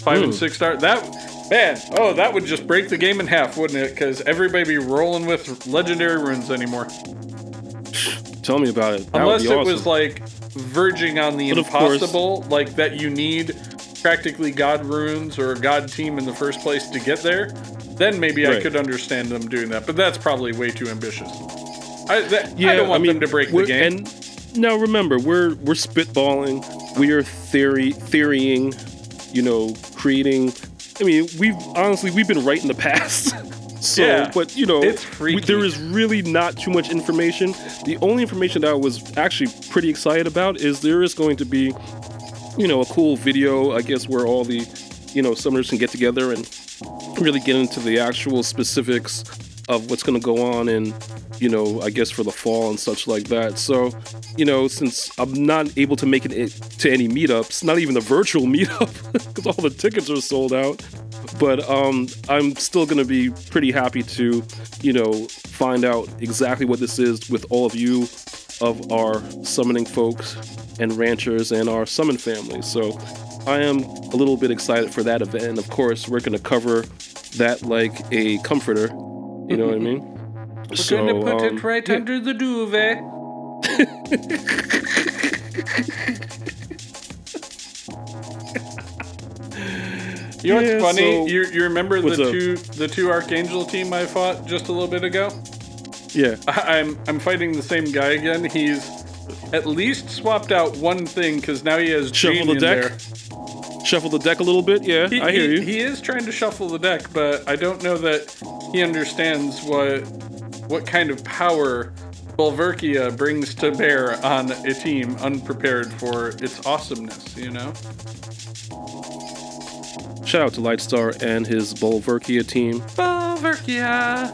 Speaker 1: five and
Speaker 3: Hmm.
Speaker 1: six star that man oh that would just break the game in half wouldn't it because everybody be rolling with legendary runes anymore
Speaker 3: Tell me about it. That
Speaker 1: unless
Speaker 3: be
Speaker 1: it was like verging on the
Speaker 3: But
Speaker 1: impossible like that you need practically god runes or a god team in the first place to get there then maybe i could understand them doing that but that's probably way too ambitious i, that,
Speaker 3: Yeah,
Speaker 1: I don't want
Speaker 3: mean,
Speaker 1: them to break the game
Speaker 3: And now remember, we're we're spitballing, we are theory theorying, you know, creating. I mean, we've honestly we've been right in the past. so,
Speaker 1: Yeah,
Speaker 3: but you know, there is really not too much information. The only information that I was actually pretty excited about is there is going to be, you know, a cool video, I guess, where all the, you know, summoners can get together and really get into the actual specifics of what's going to go on in you know, I guess for the fall and such like that. So, you know, since I'm not able to make it to any meetups, not even the virtual meetup, because all the tickets are sold out. But um, I'm still going to be pretty happy to, you know, find out exactly what this is with all of you of our summoning folks and ranchers and our summon family. So I am a little bit excited for that event. And of course, we're going to cover that like a comforter. You know what I mean?
Speaker 1: We're going to put
Speaker 3: um,
Speaker 1: it right
Speaker 3: yeah.
Speaker 1: under the duvet. You know what's
Speaker 3: Yeah,
Speaker 1: funny?
Speaker 3: so-
Speaker 1: you, you remember the
Speaker 3: up?
Speaker 1: two the two Archangel team I fought just a little bit ago?
Speaker 3: Yeah.
Speaker 1: I- I'm I'm fighting the same guy again. He's at least swapped out one thing because now he has
Speaker 3: Shuffle
Speaker 1: Gene
Speaker 3: the
Speaker 1: in
Speaker 3: deck?
Speaker 1: there.
Speaker 3: Shuffle the deck a little bit. Yeah,
Speaker 1: He,
Speaker 3: I hear
Speaker 1: he-
Speaker 3: you.
Speaker 1: He is trying to shuffle the deck, but I don't know that he understands what what kind of power Bulverkia brings to bear on a team unprepared for its awesomeness. You know.
Speaker 3: Shout out to Lightstar and his Bulverkia team.
Speaker 1: Bulverkia.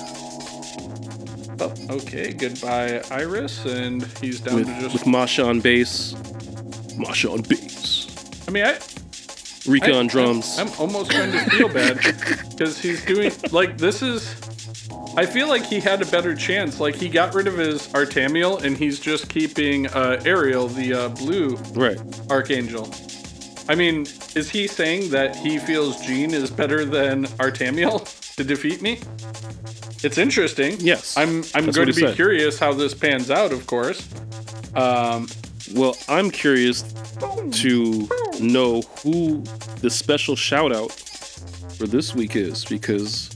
Speaker 1: Oh, okay. Goodbye, Iris, and he's down
Speaker 3: with,
Speaker 1: to just.
Speaker 3: with Masha on bass. Masha on bass.
Speaker 1: I mean, I,
Speaker 3: Rika
Speaker 1: I-
Speaker 3: on drums.
Speaker 1: I'm, I'm almost going to feel bad because he's doing like this is. I feel like he had a better chance. Like he got rid of his Artamiel and he's just keeping uh, Ariel, the uh, blue
Speaker 3: right.
Speaker 1: Archangel. I mean, is he saying that he feels Jean is better than Artamiel to defeat me? It's interesting.
Speaker 3: Yes,
Speaker 1: I'm I'm
Speaker 3: that's
Speaker 1: going to be
Speaker 3: said.
Speaker 1: curious how this pans out, of course. Um,
Speaker 3: Well, I'm curious to know who the special shout out for this week is because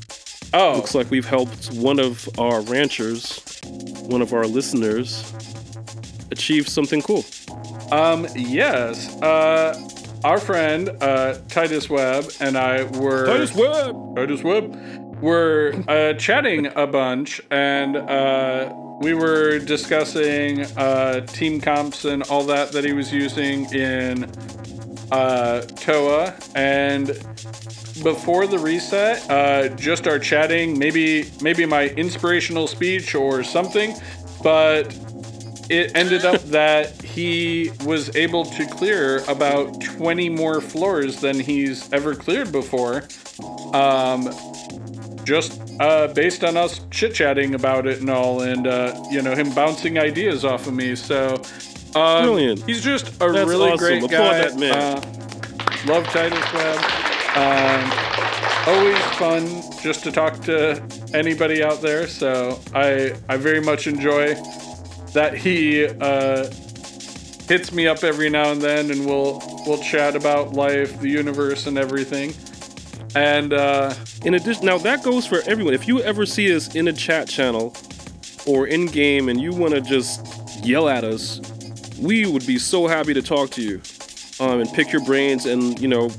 Speaker 1: oh,
Speaker 3: looks like we've helped one of our ranchers, one of our listeners, achieve something cool.
Speaker 1: Um, yes. Uh, our friend uh, Titus Webb and I were
Speaker 3: Titus Webb.
Speaker 1: Titus Webb were uh, chatting a bunch, and uh, we were discussing uh, team comps and all that that he was using in uh, Toa. And before the reset, uh, just our chatting, maybe maybe my inspirational speech or something, but it ended up that he was able to clear about 20 more floors than he's ever cleared before. Um, just uh, based on us chit chatting about it and all, and uh, you know him bouncing ideas off of me. So, um,
Speaker 3: Brilliant.
Speaker 1: He's just a
Speaker 3: That's
Speaker 1: really
Speaker 3: awesome.
Speaker 1: great
Speaker 3: Applaud
Speaker 1: guy.
Speaker 3: that man.
Speaker 1: Uh, love Titus Webb. Um, always fun just to talk to anybody out there. So I I very much enjoy that he uh, hits me up every now and then, and we'll we'll chat about life, the universe, and everything. And uh,
Speaker 3: In addition, now that goes for everyone. If you ever see us in a chat channel or in game and you want to just yell at us, we would be so happy to talk to you um, and pick your brains and you know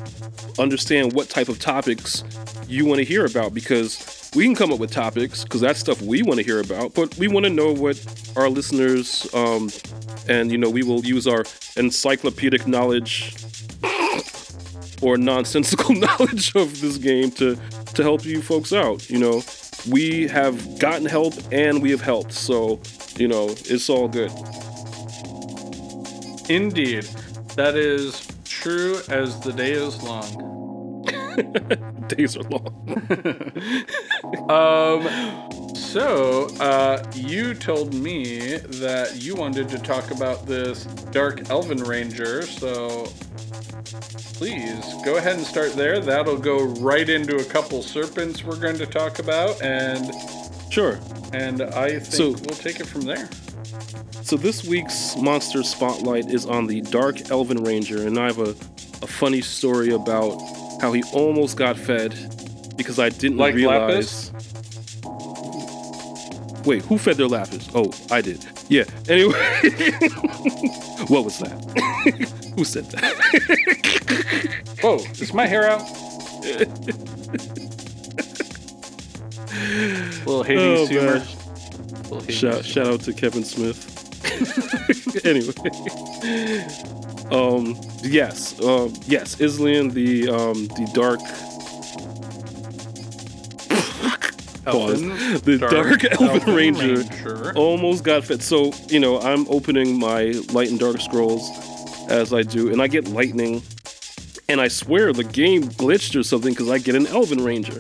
Speaker 3: understand what type of topics you want to hear about because we can come up with topics because that's stuff we want to hear about, but we want to know what our listeners um, and you know we will use our encyclopedic knowledge or nonsensical knowledge of this game to to help you folks out. You know, we have gotten help and we have helped, so you know it's all good.
Speaker 1: indeed, that is true as the day is long.
Speaker 3: Days are long.
Speaker 1: Um, so uh, you told me that you wanted to talk about this Dark Elven Ranger, so please go ahead and start there. That'll go right into a couple serpents we're going to talk about, and
Speaker 3: Sure.
Speaker 1: and I think
Speaker 3: So-
Speaker 1: we'll take it from there.
Speaker 3: So this week's monster spotlight is on the Dark Elven Ranger, and I have a, a funny story about how he almost got fed because I didn't
Speaker 1: Like
Speaker 3: realize. Wait, who fed their lapis? Oh, I did. Yeah. Anyway, what was that? who said that?
Speaker 1: Whoa, is my hair out? little Hades
Speaker 3: Oh,
Speaker 1: humor. Little Hades
Speaker 3: Shout, shout out to Kevin Smith. anyway, um, yes, um, yes, Isillen, the um, the dark.
Speaker 1: Elven-
Speaker 3: The Dark, Elven,
Speaker 1: Elven
Speaker 3: Ranger,
Speaker 1: Ranger.
Speaker 3: almost got fit. So, you know, I'm opening my Light and Dark Scrolls as I do, and I get lightning. And I swear the game glitched or something because I get an Elven Ranger.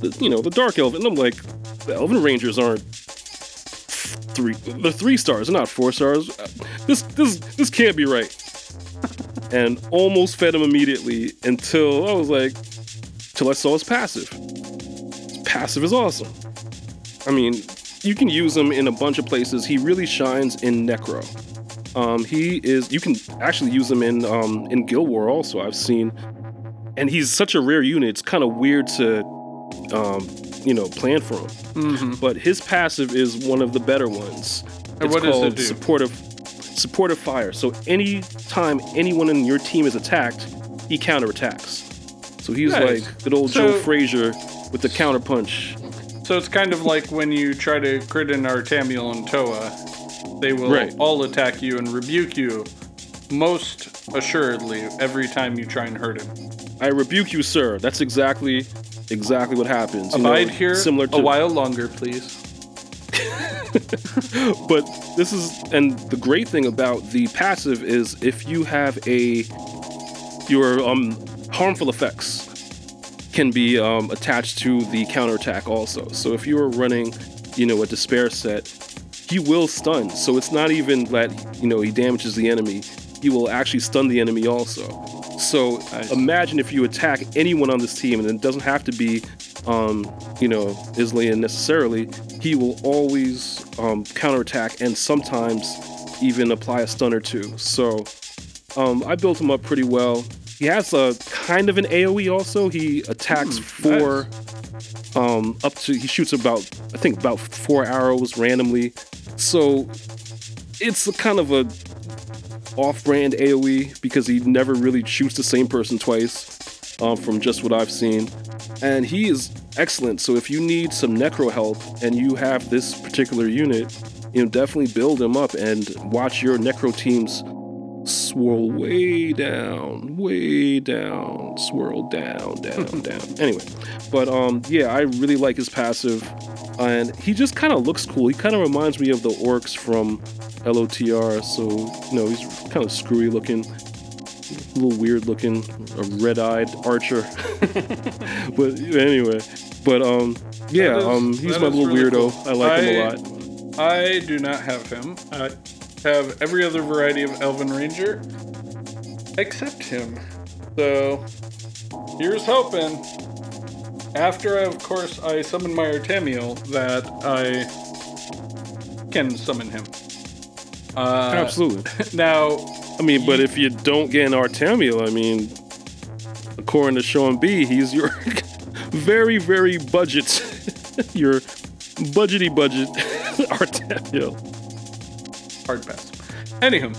Speaker 3: The, you know, the Dark Elven. And I'm like, the Elven Rangers aren't three. They're three stars, they're not four stars. This this this can't be right. And almost fed him immediately until I was like, till I saw his passive. His passive is awesome. I mean, you can use him in a bunch of places. He really shines in Necro. Um, he is. You can actually use him in um, in Guild War also. I've seen, and he's such a rare unit. It's kind of weird to, um, you know, plan for him. But his passive is one of the better ones.
Speaker 1: And
Speaker 3: It's
Speaker 1: what does it do?
Speaker 3: Supportive, supportive fire. So any time anyone in your team is attacked, he counterattacks. So he's
Speaker 1: Nice.
Speaker 3: like good old
Speaker 1: So-
Speaker 3: Joe Frazier with the counter punch.
Speaker 1: So it's kind of like when you try to crit in Artamiel and Toa, they will
Speaker 3: Right.
Speaker 1: all attack you and rebuke you most assuredly every time you try and hurt him.
Speaker 3: I rebuke you, sir. That's exactly exactly what happens. you know,
Speaker 1: Abide here
Speaker 3: similar to
Speaker 1: a while longer, please.
Speaker 3: but this is and the great thing about the passive is if you have a your um harmful effects can be um, attached to the counterattack also. So if you are running, you know, a despair set, he will stun. So it's not even that you know he damages the enemy. He will actually stun the enemy also. So
Speaker 1: Nice.
Speaker 3: imagine if you attack anyone on this team, and it doesn't have to be, um, you know, Isillen necessarily. He will always um, counterattack and sometimes even apply a stun or two. So um, I built him up pretty well. He has a kind of an AOE also. He attacks for um, up to he shoots about I think about four arrows randomly. So it's kind of a off-brand AOE because he never really shoots the same person twice, um, from just what I've seen. And he is excellent. So if you need some necro help and you have this particular unit, you know definitely build him up and watch your necro teams swirl way down, way down, swirl down, down, down. Anyway, but um, yeah, I really like his passive, and he just kind of looks cool. He kind of reminds me of the orcs from LOTR. So you know, he's kind of screwy looking, a little weird looking, a red-eyed archer. but anyway, but um, yeah,
Speaker 1: is-
Speaker 3: um, he's my little
Speaker 1: really
Speaker 3: weirdo.
Speaker 1: cool.
Speaker 3: I like him a lot.
Speaker 1: I do not have him. I have every other variety of Elven Ranger except him. So here's hoping. After, of course, I summon my Artamiel, that I can summon him. Uh,
Speaker 3: Absolutely.
Speaker 1: Now,
Speaker 3: I mean, but if you don't get an Artamiel, I mean, according to Sean B, he's your very, very budget, your budgety budget Artamiel.
Speaker 1: Hard pass. Anywho,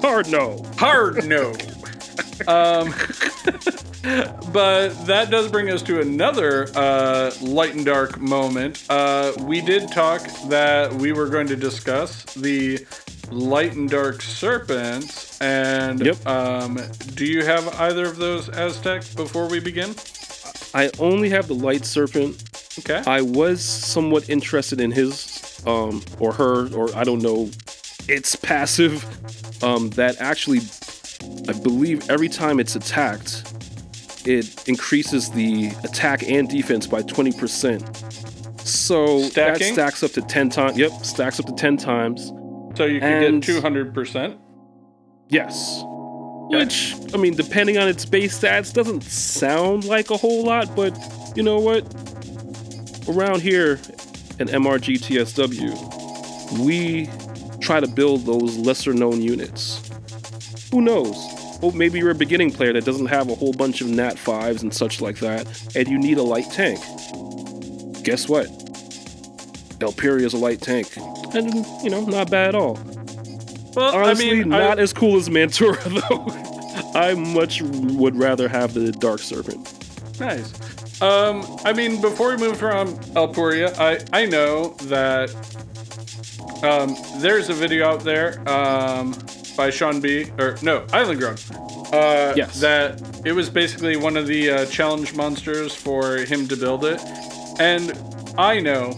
Speaker 3: Hard no.
Speaker 1: hard no. um, but that does bring us to another uh, light and dark moment. Uh, we did talk that we were going to discuss the light and dark serpents. And
Speaker 3: Yep.
Speaker 1: um, do you have either of those Aztec before we begin?
Speaker 3: I only have the Light Serpent.
Speaker 1: Okay.
Speaker 3: I was somewhat interested in his, um, or her, or I don't know, its passive. Um, that actually, I believe, every time it's attacked, it increases the attack and defense by 20%. So
Speaker 1: Stacking?
Speaker 3: that stacks up to 10 times. Yep, stacks up to 10 times.
Speaker 1: so you can
Speaker 3: and-
Speaker 1: get 200%.
Speaker 3: Yes. Which, I mean, depending on its base stats, doesn't sound like a whole lot, but you know what? Around here at MRG TSW, we try to build those lesser known units. Who knows? Well, maybe you're a beginning player that doesn't have a whole bunch of Nat 5s and such like that, and you need a light tank. Guess what? Elpuria is a light tank. And, you know, not bad at all.
Speaker 1: Well,
Speaker 3: Honestly,
Speaker 1: I mean,
Speaker 3: not
Speaker 1: I,
Speaker 3: as cool as Mantura though. I much would rather have the Dark Serpent.
Speaker 1: Nice. Um, I mean, before we move from Elpuria, I I know that um, there's a video out there um, by Sean B. or no Island Grown. Uh,
Speaker 3: Yes.
Speaker 1: That it was basically one of the uh, challenge monsters for him to build it, And I know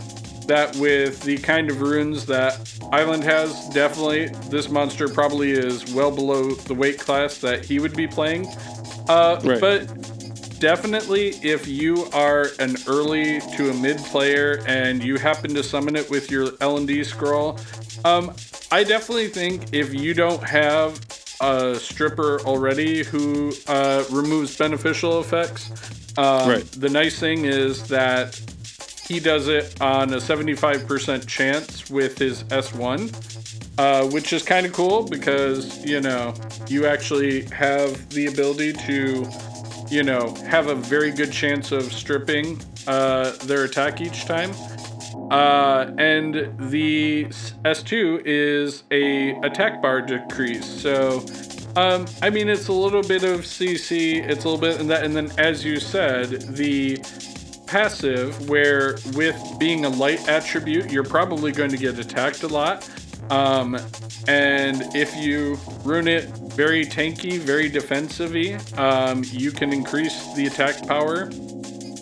Speaker 1: that with the kind of runes that Island has, definitely this monster probably is well below the weight class that he would be playing. Uh,
Speaker 3: Right.
Speaker 1: But definitely, if you are an early to a mid player and you happen to summon it with your L and D scroll, um, I definitely think if you don't have a stripper already who uh, removes beneficial effects, um,
Speaker 3: Right.
Speaker 1: the nice thing is that he does it on a 75% chance with his S1, uh, which is kind of cool because, you know, you actually have the ability to, you know, have a very good chance of stripping uh, their attack each time. Uh, and the S2 is a attack bar decrease. So, um, I mean, it's a little bit of CC. It's a little bit, and that, and then as you said, the passive, where with being a light attribute, you're probably going to get attacked a lot. Um, and if you rune it very tanky, very defensive um, you can increase the attack power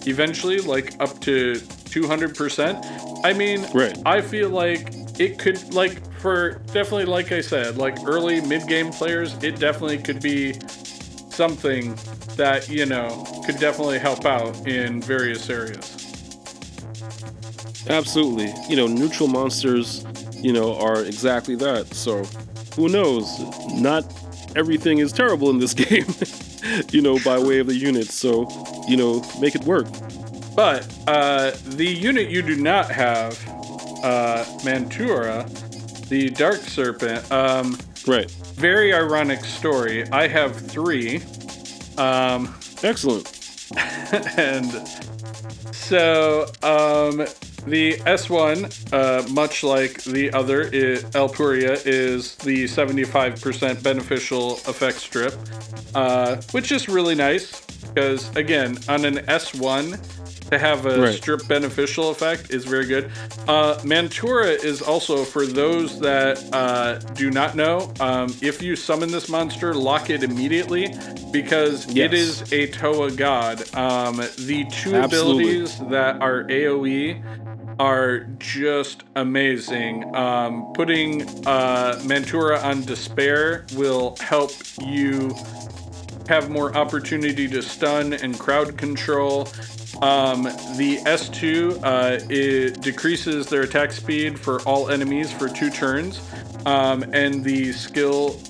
Speaker 1: eventually, like up to 200%. I mean,
Speaker 3: Right.
Speaker 1: I feel like it could, like, for definitely, like I said, like early mid game players, it definitely could be something that, you know, could definitely help out in various areas.
Speaker 3: Absolutely. You know, neutral monsters, you know, are exactly that. So, who knows? Not everything is terrible in this game, you know, by way of the units. So, you know, make it work.
Speaker 1: But uh, the unit you do not have, uh, Mantura, the Dark Serpent, um,
Speaker 3: Right.
Speaker 1: very ironic story. I have three. Um,
Speaker 3: Excellent.
Speaker 1: and so um, the S1, uh, much like the other, i Elpuria, is the 75% beneficial effect strip, uh, which is really nice because, again, on an S1, to have a
Speaker 3: Right.
Speaker 1: strip beneficial effect is very good. Uh, Mantura is also, for those that uh, do not know, um, if you summon this monster, lock it immediately because it
Speaker 3: Yes.
Speaker 1: is a Toa god. Um, the two
Speaker 3: Absolutely.
Speaker 1: abilities that are AoE are just amazing. Um, putting uh, Mantura on Despair will help you have more opportunity to stun and crowd control. Um, the S2 uh, it decreases their attack speed for all enemies for two turns, um, and the skill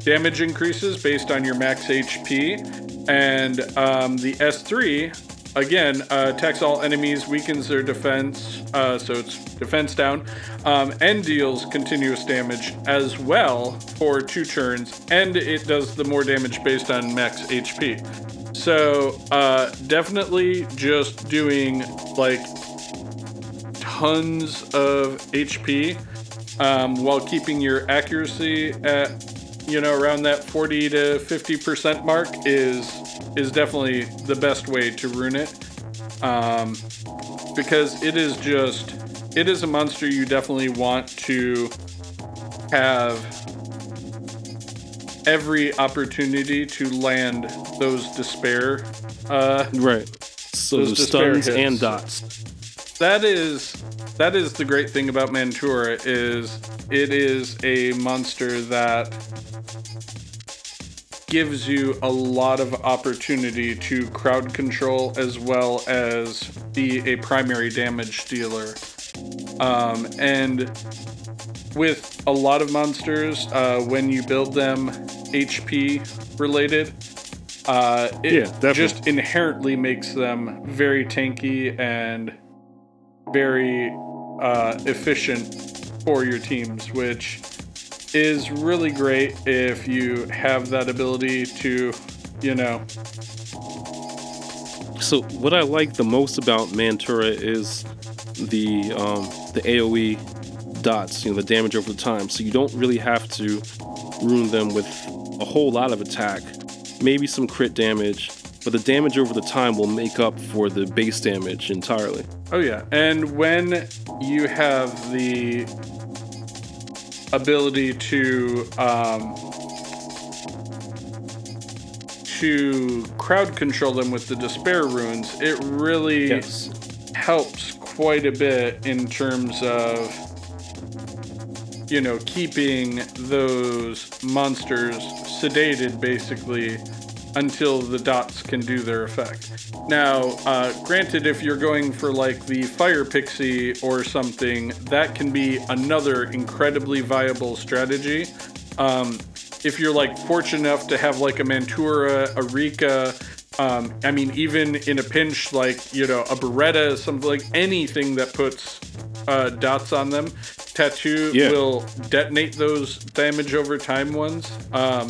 Speaker 1: damage increases based on your max HP. And um, the S3 again uh, attacks all enemies, weakens their defense, uh, so it's defense down, um, and deals continuous damage as well for two turns, and it does the more damage based on max HP. So uh, definitely just doing like tons of HP um, while keeping your accuracy at you know around that 40 to 50 percent mark is is definitely the best way to rune it. Um, because it is just it is a monster you definitely want to have every opportunity to land those despair uh,
Speaker 3: Right. So
Speaker 1: Those
Speaker 3: the
Speaker 1: despair
Speaker 3: stuns
Speaker 1: hits.
Speaker 3: and dots.
Speaker 1: that is that is the great thing about Mantura is it is a monster that gives you a lot of opportunity to crowd control as well as be a primary damage dealer. Um, and with a lot of monsters, uh, when you build them HP related, uh, it
Speaker 3: Yeah, definitely.
Speaker 1: just inherently makes them very tanky and very uh, efficient for your teams, which is really great if you have that ability to, you know,
Speaker 3: So what I like the most about Mantura is the um, the AOE dots, you know, the damage over time. So you don't really have to ruin them with a whole lot of attack, maybe some crit damage, but the damage over the time will make up for the base damage entirely.
Speaker 1: Oh yeah, and when you have the ability to um, to crowd control them with the despair runes, it really
Speaker 3: Yes.
Speaker 1: helps quite a bit in terms of you know keeping those monsters sedated basically until the dots can do their effect. Now, uh, granted, if you're going for like the fire pixie or something, that can be another incredibly viable strategy. Um, if you're like fortunate enough to have like a Mantura, a Rika, um, I mean, even in a pinch, like you know, a Beretta, something like anything that puts uh, dots on them, tattoo
Speaker 3: Yeah.
Speaker 1: will detonate those damage over time ones. Um,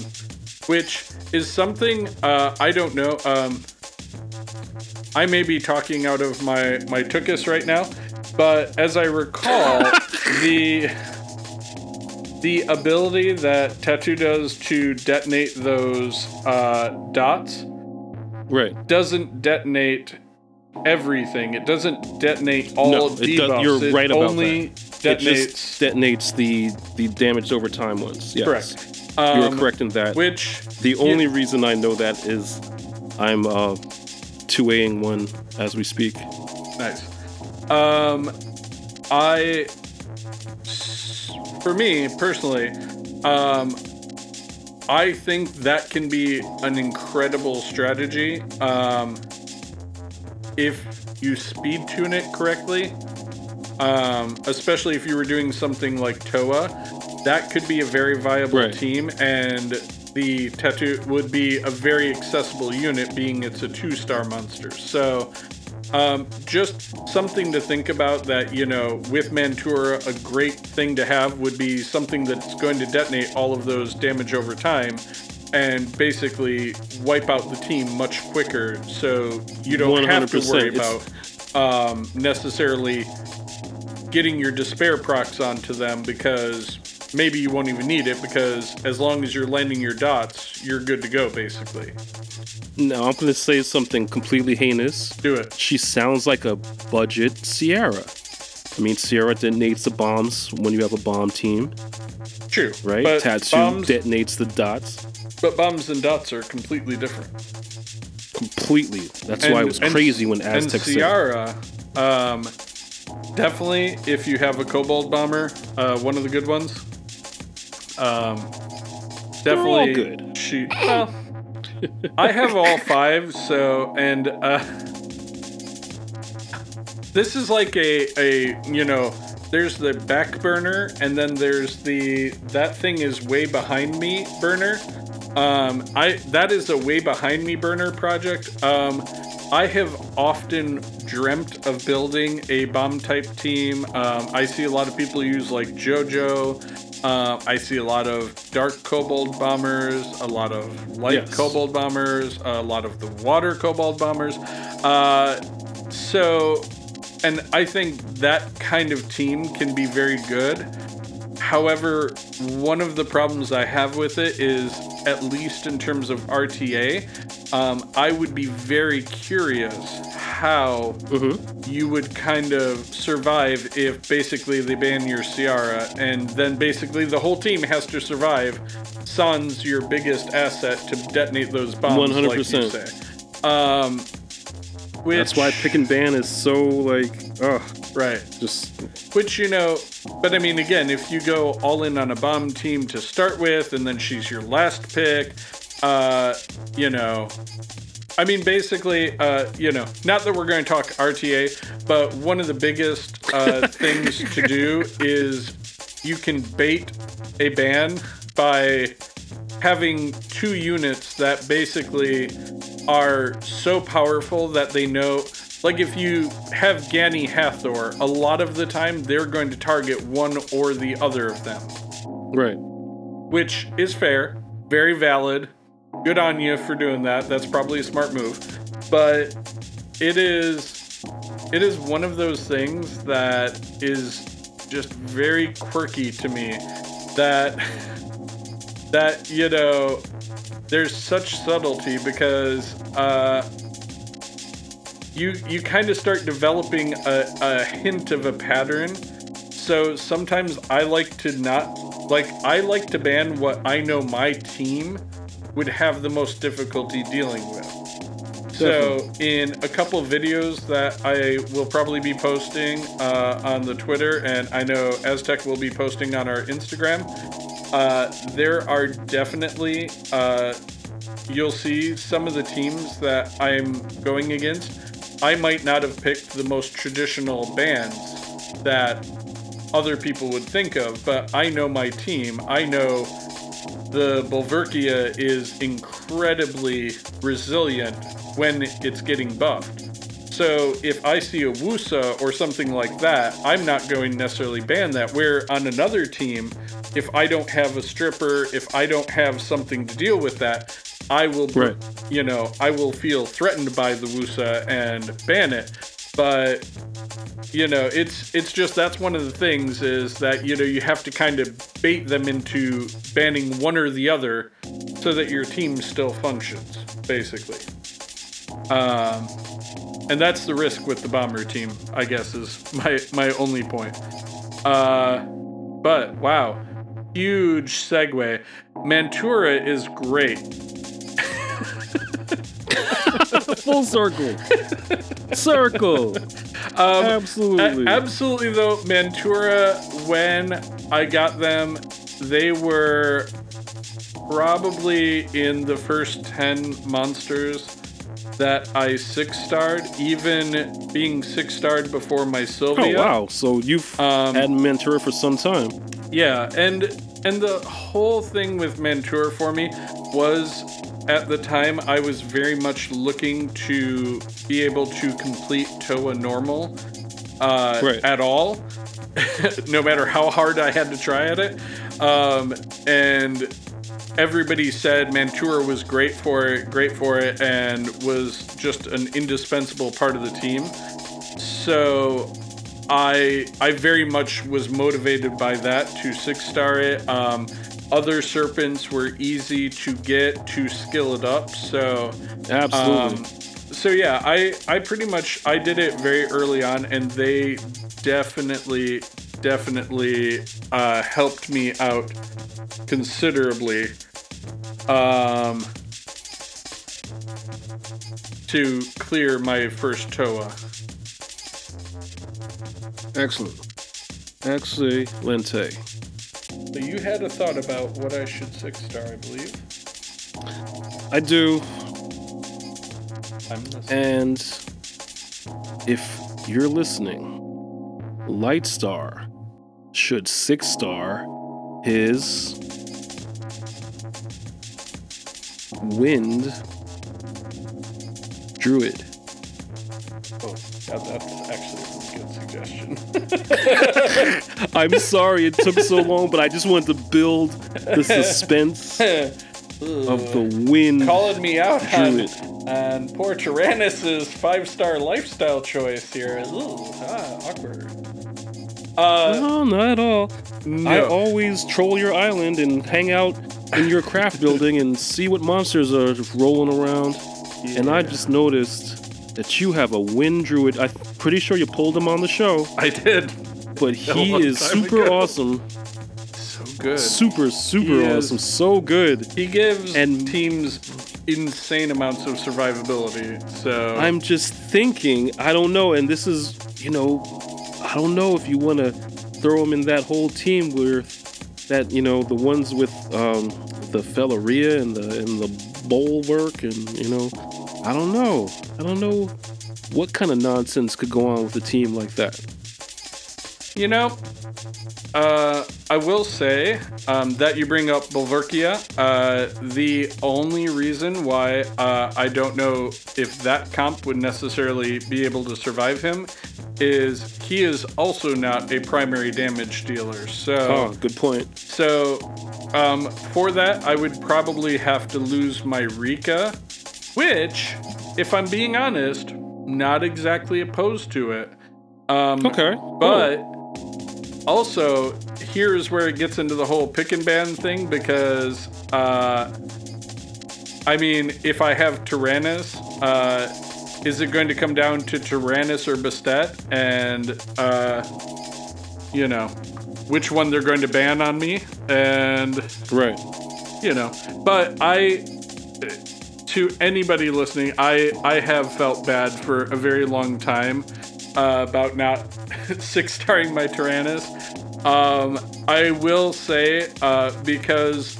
Speaker 1: which is something uh, I don't know. Um, I may be talking out of my my tuchus right now, but as I recall, the the ability that tattoo does to detonate those uh, dots
Speaker 3: Right.
Speaker 1: doesn't detonate everything. It doesn't detonate all
Speaker 3: No, it does-
Speaker 1: debuffs.
Speaker 3: you're
Speaker 1: it
Speaker 3: right about
Speaker 1: only
Speaker 3: It
Speaker 1: detonates.
Speaker 3: just detonates the the damaged over time ones. Yes.
Speaker 1: Correct. Um,
Speaker 3: are correct in that.
Speaker 1: Which
Speaker 3: the only reason I know that is I'm uh 2Aing one as we speak.
Speaker 1: Nice. Um, I, for me personally, um, I think that can be an incredible strategy. Um, if you speed tune it correctly, um, especially if you were doing something like Toa, that could be a very viable
Speaker 3: Right.
Speaker 1: team, and the tattoo would be a very accessible unit, being it's a two-star monster. So, um, just something to think about that you know with Mantura, a great thing to have would be something that's going to detonate all of those damage over time. And basically wipe out the team much quicker, so you don't have to worry about um, necessarily getting your despair procs onto them because maybe you won't even need it because as long as you're landing your dots, you're good to go basically.
Speaker 3: Now I'm gonna say something completely heinous.
Speaker 1: Do it.
Speaker 3: She sounds like a budget Sierra. I mean, Sierra detonates the bombs when you have a bomb team,
Speaker 1: True.
Speaker 3: right? Tattoo
Speaker 1: bombs,
Speaker 3: detonates the dots
Speaker 1: but bombs and dots are completely different.
Speaker 3: completely. That's why it was
Speaker 1: And-
Speaker 3: crazy when Aztec said.
Speaker 1: Ciara, um, definitely if you have a Cobalt bomber, uh, one of the good ones. Um, definitely
Speaker 3: all good.
Speaker 1: She, well, I have all five, so and uh, this is like a a you know. There's the back burner, and then there's the that thing is way behind me burner. Um, I that is a way behind me burner project. Um, I have often dreamt of building a bomb type team. Um, I see a lot of people use like JoJo. Uh, I see a lot of dark kobold bombers, a lot of light
Speaker 3: Yes.
Speaker 1: kobold bombers, a lot of the water kobold bombers. Uh, so, and I think that kind of team can be very good. However, one of the problems I have with it is, at least in terms of RTA, um, I would be very curious how you would kind of survive if basically they ban your Ciara, and then basically the whole team has to survive. Sun's your biggest asset to detonate those bombs, like you
Speaker 3: 100%.
Speaker 1: say. Um, which,
Speaker 3: That's why pick and ban is so like, ugh,
Speaker 1: right.
Speaker 3: just
Speaker 1: Which, you know, but I mean, again, if you go all in on a bomb team to start with, and then she's your last pick, uh, you know, I mean, basically, uh, you know, not that we're going to talk RTA, but one of the biggest uh, things to do is you can bait a ban by having two units that basically are so powerful that they know like if you have Gani Hathor, a lot of the time they're going to target one or the other of them,
Speaker 3: right.
Speaker 1: which is fair, very valid. Good on you for doing that. That's probably a smart move. But it is it is one of those things that is just very quirky to me that that you know there's such subtlety because uh you you kind of start developing a, a hint of a pattern so sometimes i like to not like i like to ban what i know my team would have the most difficulty dealing with So, in a couple videos that I will probably be posting uh, on the Twitter, and I know Aztec will be posting on our Instagram, uh, there are definitely, uh, you'll see some of the teams that I'm going against. I might not have picked the most traditional bands that other people would think of, but I know my team. I know the Bulverkia is incredibly resilient when it's getting buffed. So if I see a Woosa or something like that, I'm not going necessarily ban that. Where on another team, if I don't have a stripper, if I don't have something to deal with that, I will,
Speaker 3: Right.
Speaker 1: you know, I will feel threatened by the Woosa and ban it. But you know, it's it's just that's one of the things is that you know you have to kind of bait them into banning one or the other, so that your team still functions, basically. Um, and that's the risk with the bomber team, I guess, is my my only point. Uh, but wow, huge segue. Mantura is great.
Speaker 3: Full circle. circle.
Speaker 1: Um,
Speaker 3: Absolutely.
Speaker 1: A- absolutely, though, Mantura, when I got them, they were probably in the first 10 monsters that I six starred, even being six starred before my Sylvia.
Speaker 3: oh wow! So you've
Speaker 1: Um,
Speaker 3: had Mantura for some time.
Speaker 1: Yeah, and and the whole thing with Mantura for me was at the time I was very much looking to be able to complete Toa normal uh,
Speaker 3: Right.
Speaker 1: at all, no matter how hard I had to try at it. Um, and everybody said Mantura was great for it, great for it, and was just an indispensable part of the team. So I I very much was motivated by that to six star it. Um, other serpents were easy to get to skill it up. So
Speaker 3: Absolutely.
Speaker 1: um, so yeah, I I pretty much I did it very early on, and they definitely definitely uh, helped me out considerably. Um, to clear my first Toa.
Speaker 3: Excellent. Excellente.
Speaker 1: But you had a thought about what I should six star, I believe.
Speaker 3: I do.
Speaker 1: I'm listening.
Speaker 3: And if you're listening, Lightstar should six star his Wind Druid.
Speaker 1: Oh, that, that's actually a really good suggestion.
Speaker 3: I'm sorry it took so long, but I just wanted to build the suspense of the Wind
Speaker 1: Calling me out on, on poor Tyrannus's five star lifestyle choice here. Ooh, ah, awkward. Uh,
Speaker 3: No, not at all. I always troll your island and hang out in your craft building and see what monsters are rolling around. And I just noticed that you have a wind druid. I'm pretty sure you pulled him on the show,
Speaker 1: I did.
Speaker 3: but he is super
Speaker 1: ago.
Speaker 3: awesome.
Speaker 1: So good.
Speaker 3: Super, super
Speaker 1: He is-
Speaker 3: awesome. So good.
Speaker 1: He gives
Speaker 3: And-
Speaker 1: teams insane amounts of survivability. So
Speaker 3: I'm just thinking, I don't know, and this is, you know, I don't know if you want to throw him in that whole team where that, you know, the ones with um, the Felleria and the and the Bulwark and you know, I don't know, I don't know what kind of nonsense could go on with a team like that.
Speaker 1: You know, uh, I will say um, that you bring up Bulverkia. Uh, the only reason why uh, I don't know if that comp would necessarily be able to survive him is he is also not a primary damage dealer. So,
Speaker 3: Oh, good point.
Speaker 1: so um, for that, I would probably have to lose my Rika, which, if I'm being honest, not exactly opposed to it. Um,
Speaker 3: Okay,
Speaker 1: but also, here's where it gets into the whole pick and ban thing because, uh, I mean, if I have Tyrannus, uh, is it going to come down to Tyrannus or Bastet? And, uh, you know, which one they're going to ban on me? And
Speaker 3: Right.
Speaker 1: you know but i to anybody listening, I I have felt bad for a very long time uh, about not six starring my Tyrannus. Um, I will say uh, because,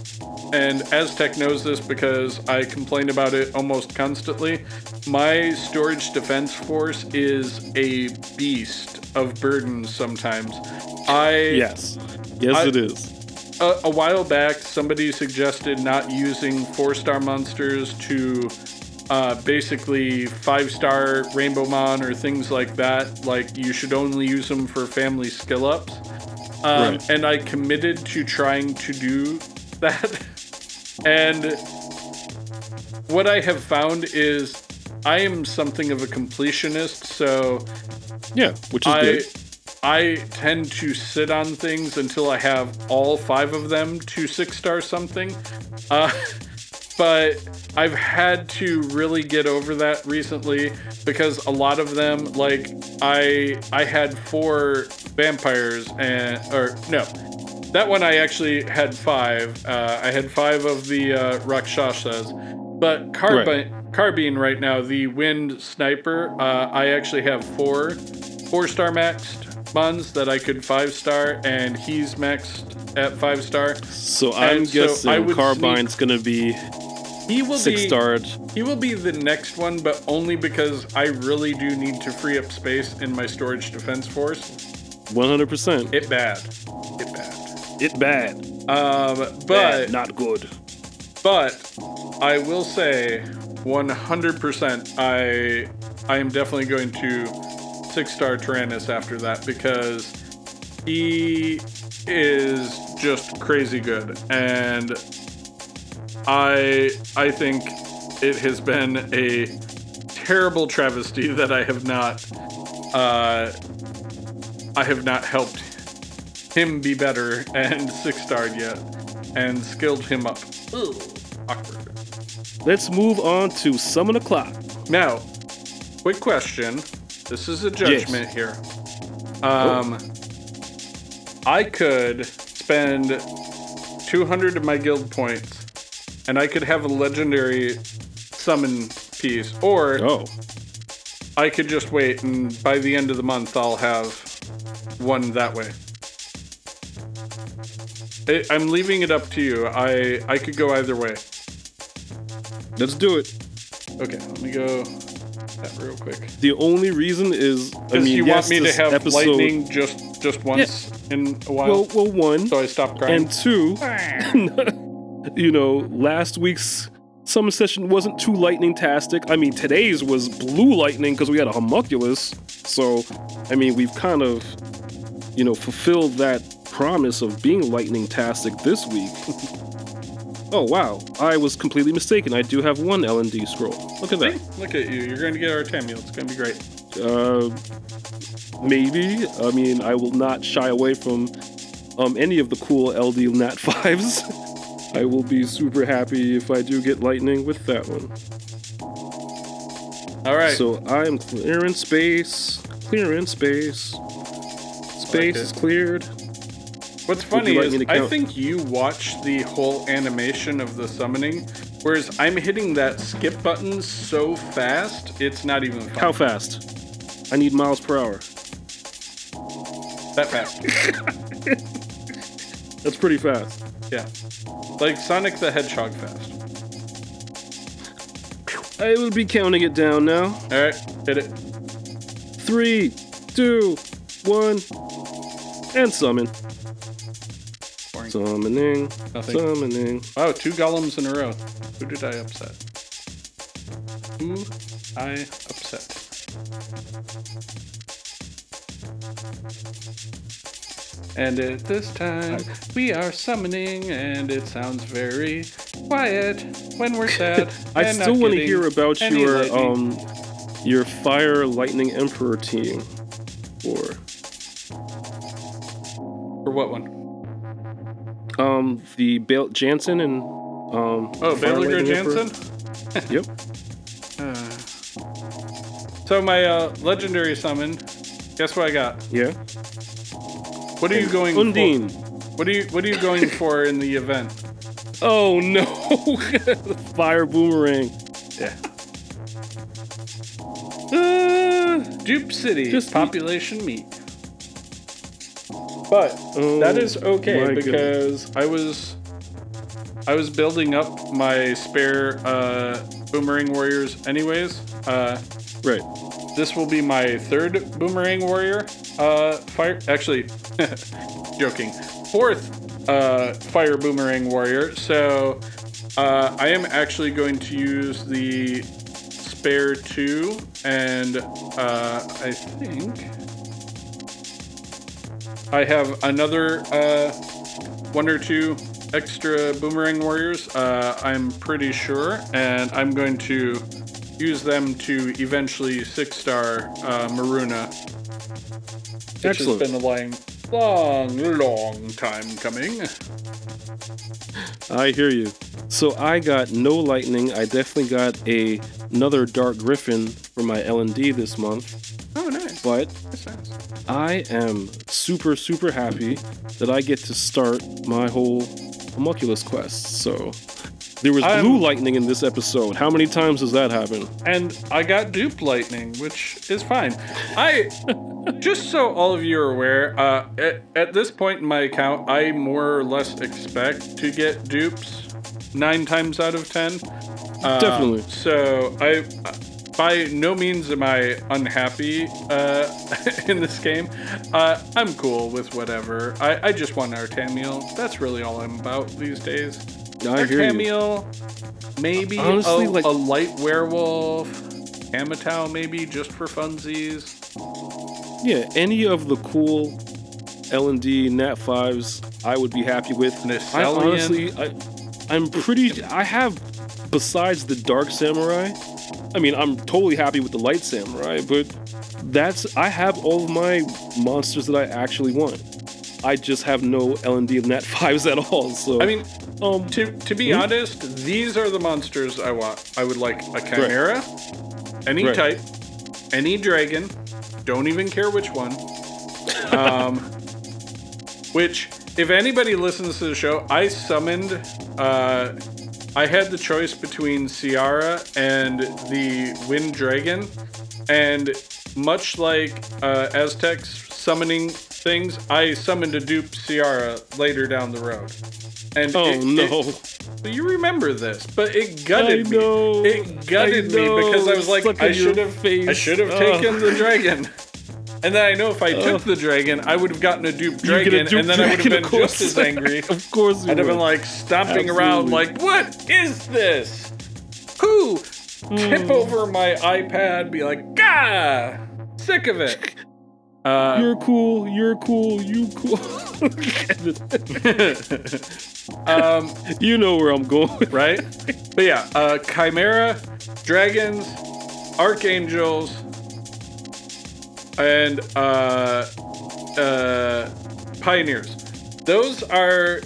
Speaker 1: and Aztec knows this because I complain about it almost constantly. My storage defense force is a beast of burdens sometimes. I
Speaker 3: Yes. Yes,
Speaker 1: I-
Speaker 3: it is.
Speaker 1: A, a while back, somebody suggested not using four star monsters to uh, basically five star Rainbow Mon or things like that. Like, you should only use them for family skill ups. Um,
Speaker 3: Right.
Speaker 1: And I committed to trying to do that. and what I have found is I am something of a completionist, so
Speaker 3: Yeah, which is
Speaker 1: I
Speaker 3: good.
Speaker 1: I tend to sit on things until I have all five of them to six star something. Uh, but I've had to really get over that recently because a lot of them, like I I had four vampires and or no. That one I actually had five. Uh, I had five of the uh, Rakshasas, but carbine carbine right now, the wind sniper. Uh, I actually have four four star maxed buns that I could five star, and he's maxed at five star.
Speaker 3: So I'm
Speaker 1: and so
Speaker 3: guessing
Speaker 1: would
Speaker 3: Carbine's gonna be
Speaker 1: He will
Speaker 3: six
Speaker 1: be
Speaker 3: starred.
Speaker 1: he will be the next one, but only because I really do need to free up space in my storage defense force.
Speaker 3: 100%.
Speaker 1: It bad, it bad.
Speaker 3: It bad.
Speaker 1: Um, but
Speaker 3: Bad, not good.
Speaker 1: But I will say 100% I I am definitely going to six star Tyrannus after that because he is just crazy good and I I think it has been a terrible travesty that I have not uh I have not helped him be better and six starred yet and skilled him up. Ugh, awkward.
Speaker 3: Let's move on to Summon O'Clock.
Speaker 1: Now, quick question. This is a judgment here. Um, I could spend 200 of my guild points, and I could have a legendary summon piece, or
Speaker 3: Oh,
Speaker 1: I could just wait, and by the end of the month, I'll have one that way. I- I'm leaving it up to you. I I could go either way.
Speaker 3: let's do it.
Speaker 1: Okay, let me go that real quick.
Speaker 3: The only reason is, I mean,
Speaker 1: you
Speaker 3: yes,
Speaker 1: want me to have
Speaker 3: episode,
Speaker 1: lightning just just once in a while,
Speaker 3: Well, well, one
Speaker 1: so I stopped crying.
Speaker 3: and two. you know, last week's summon session wasn't too lightning tastic. I mean, today's was blue lightning because we had a homunculus. So, I mean, we've kind of, you know, fulfilled that promise of being lightning tastic this week. oh wow, I was completely mistaken. I do have one L and D scroll. Look at that.
Speaker 1: See? Look at you. You're going to get Artamiel. It's going to be great.
Speaker 3: Uh, maybe. I mean, I will not shy away from um, any of the cool LD Nat 5s. I will be super happy if I do get lightning with that one.
Speaker 1: All right.
Speaker 3: So I am clearing space. Clearing space. Space is cleared.
Speaker 1: What's funny
Speaker 3: like
Speaker 1: is I think you watch the whole animation of the summoning, whereas I'm hitting that skip button so fast, it's not even.
Speaker 3: How fast? I need miles per hour.
Speaker 1: that fast.
Speaker 3: That's pretty fast.
Speaker 1: Yeah. Like Sonic the Hedgehog fast.
Speaker 3: I will be counting it down now.
Speaker 1: All right, hit it.
Speaker 3: Three, two, one, and summon.
Speaker 1: Boring.
Speaker 3: Summoning.
Speaker 1: Nothing.
Speaker 3: Summoning.
Speaker 1: Wow, two golems in a row. Who did I upset? Who I upset? And at this time, we are summoning, and it sounds very quiet when we're sad.
Speaker 3: I still want to hear about your
Speaker 1: lightning.
Speaker 3: um your Fire Lightning Emperor team. Or
Speaker 1: For what one?
Speaker 3: Um the Bale Jansen and um
Speaker 1: Oh,
Speaker 3: Fire
Speaker 1: Belager
Speaker 3: Lightning Emperor.
Speaker 1: Jansen?
Speaker 3: Yep.
Speaker 1: So, my uh, legendary summon, guess what I got?
Speaker 3: Yeah.
Speaker 1: What are you going
Speaker 3: Undine.
Speaker 1: for? What are you What are you going for in the event?
Speaker 3: Oh no. Fire Boomerang.
Speaker 1: Yeah.
Speaker 3: Uh,
Speaker 1: Dupe City
Speaker 3: Just-
Speaker 1: population meat. But
Speaker 3: Oh,
Speaker 1: that is okay
Speaker 3: my
Speaker 1: because I was I was building up my spare uh, boomerang warriors anyways. Uh,
Speaker 3: right.
Speaker 1: this will be my third boomerang warrior uh, fire. Actually, joking. Fourth uh, fire boomerang warrior. So uh, I am actually going to use the spare two, and uh, I think I have another uh, one or two extra boomerang warriors. Uh, I'm pretty sure, and I'm going to use them to eventually six star uh, Maruna. Which
Speaker 3: Excellent.
Speaker 1: has been a long, long, long time coming.
Speaker 3: I hear you. So I got no lightning. I definitely got a another dark griffin for my L and D this month.
Speaker 1: Oh, nice.
Speaker 3: But I am super super happy that I get to start my whole homunculus quest. So there was
Speaker 1: I'm-
Speaker 3: blue lightning in this episode. How many times has that happened?
Speaker 1: And I got dupe lightning, which is fine. I just so all of you are aware, uh, at, at this point in my account, I more or less expect to get dupes nine times out of ten. Uh,
Speaker 3: Definitely.
Speaker 1: So I, by no means am I unhappy uh, in this game. Uh, I'm cool with whatever. I, I just want Artamiel. That's really all I'm about these days.
Speaker 3: I hear you.
Speaker 1: Maybe
Speaker 3: Honestly,
Speaker 1: a,
Speaker 3: like-
Speaker 1: a light werewolf, Amatau maybe just for funsies.
Speaker 3: Yeah, any of the cool L and D Nat fives, I would be happy with. I honestly, I, I'm pretty. I have, besides the Dark Samurai, I mean, I'm totally happy with the Light Samurai, but that's I have all of my monsters that I actually want. I just have no L and D Nat fives at all. So
Speaker 1: I mean,
Speaker 3: um,
Speaker 1: to to be
Speaker 3: Hmm?
Speaker 1: honest, these are the monsters I want. I would like a chimera, any
Speaker 3: Right.
Speaker 1: type, any dragon. Don't even care which one. Um, which, if anybody listens to the show, I summoned. Uh, I had the choice between Ciara and the Wind Dragon, and much like uh, Aztecs summoning things, I summoned a dupe Ciara later down the road. And
Speaker 3: oh
Speaker 1: it-
Speaker 3: no,
Speaker 1: it- you remember this, but it gutted me. It gutted me because I was like,
Speaker 3: Stuck
Speaker 1: I should have, I should have taken the dragon. And then I know if I took
Speaker 3: Ugh.
Speaker 1: the dragon, I would have gotten a dupe
Speaker 3: You get a
Speaker 1: dragon,
Speaker 3: dupe
Speaker 1: and then I would have been
Speaker 3: course.
Speaker 1: just as angry.
Speaker 3: of course, you
Speaker 1: I'd have been like stomping around, like, "What is this? Who?"
Speaker 3: Hmm.
Speaker 1: Tip over my iPad, be like, "Gah, sick of it." Uh,
Speaker 3: You're cool. You're cool. You cool.
Speaker 1: um,
Speaker 3: you know where I'm going.
Speaker 1: right? But yeah, uh, Chimera, dragons, archangels, and uh, uh, pioneers. Those are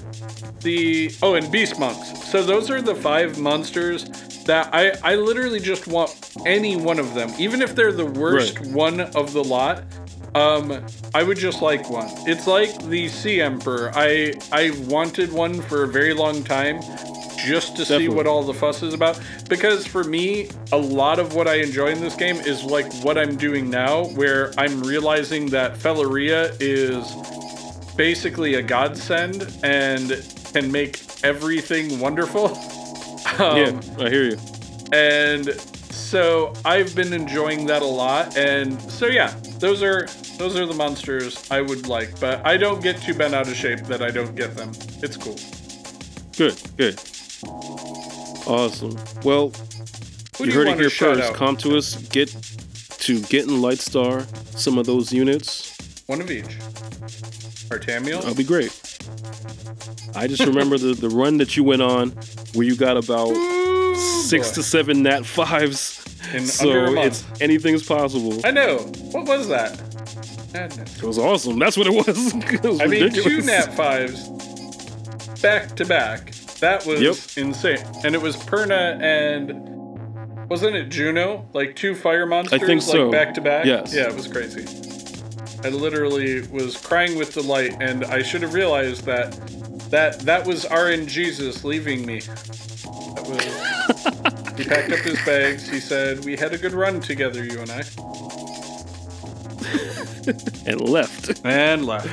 Speaker 1: the oh, and beast monks. So those are the five monsters that I I literally just want any one of them, even if they're the worst
Speaker 3: Right.
Speaker 1: one of the lot. Um, I would just like one. It's like the Sea Emperor. I I wanted one for a very long time, just to see what all the fuss is about. Because for me, a lot of what I enjoy in this game is like what I'm doing now, where I'm realizing that Felleria is basically a godsend and can make everything wonderful. Um,
Speaker 3: yeah, I hear you.
Speaker 1: and so I've been enjoying that a lot. And so yeah, those are those are the monsters I would like, but I don't get too bent out of shape that I don't get them. It's cool.
Speaker 3: Good, good. Awesome. Well,
Speaker 1: Who
Speaker 3: you heard it here first.
Speaker 1: out?
Speaker 3: Com2uS. Get to get in Lightstar some of those units.
Speaker 1: One of each. Artamiel.
Speaker 3: That'll be great. I just remember the, the run that you went on where you got about six
Speaker 1: boy.
Speaker 3: to seven nat fives.
Speaker 1: In
Speaker 3: so
Speaker 1: under a month.
Speaker 3: it's anything's possible.
Speaker 1: I know. What was that? Madness.
Speaker 3: It was awesome. That's what it was. It was
Speaker 1: I mean, two nat fives back to back. That was
Speaker 3: Yep.
Speaker 1: insane. And it was Perna and wasn't it Juno? Like two fire monsters,
Speaker 3: think so.
Speaker 1: like back to back.
Speaker 3: Yes.
Speaker 1: Yeah, it was crazy. I literally was crying with delight, and I should have realized that that that was RN Jesus leaving me. That was He packed up his bags. He said, We had a good run together, you and I.
Speaker 3: and left.
Speaker 1: And left.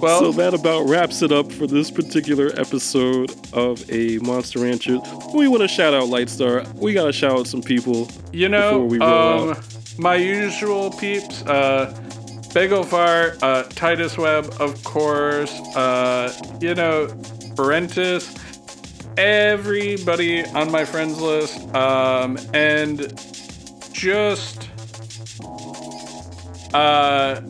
Speaker 1: Well,
Speaker 3: so that about wraps it up for this particular episode of a Monster Rancher. We want to shout out Lightstar. We gotta shout out some people.
Speaker 1: you know,
Speaker 3: before we roll
Speaker 1: um, my usual peeps, uh, Bagel uh, Titus Webb, of course, uh, you know, Parentis, everybody on my friends list, um, and just, uh,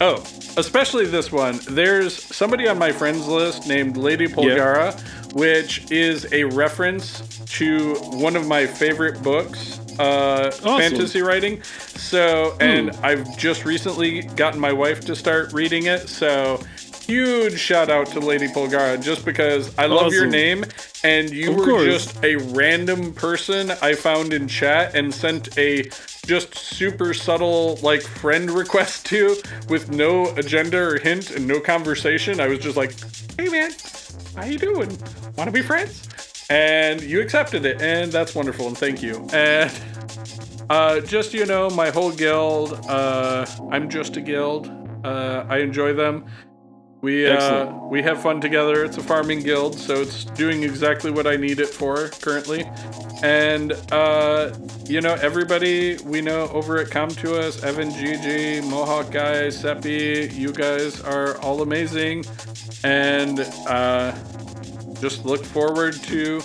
Speaker 1: oh, especially this one. There's somebody on my friends list named Lady Polgara, which is a reference to one of my favorite books, uh, fantasy writing. So, and I've just recently gotten my wife to start reading it. So, huge shout out to Lady Polgara just because I love your name and you
Speaker 3: Of
Speaker 1: were
Speaker 3: course.
Speaker 1: just a random person I found in chat and sent a just super subtle like friend request to with no agenda or hint and no conversation. I was just like, "Hey man, how you doing? Want to be friends?" And you accepted it, and that's wonderful, and thank you. And uh, just you know, my whole guild. Uh, I'm just a guild. Uh, I enjoy them. We uh, we have fun together. It's a farming guild, so it's doing exactly what I need it for currently. And uh, you know, everybody we know over at Com2uS, Evan, GG, Mohawk guy, Seppi, you guys are all amazing, and uh, just look forward to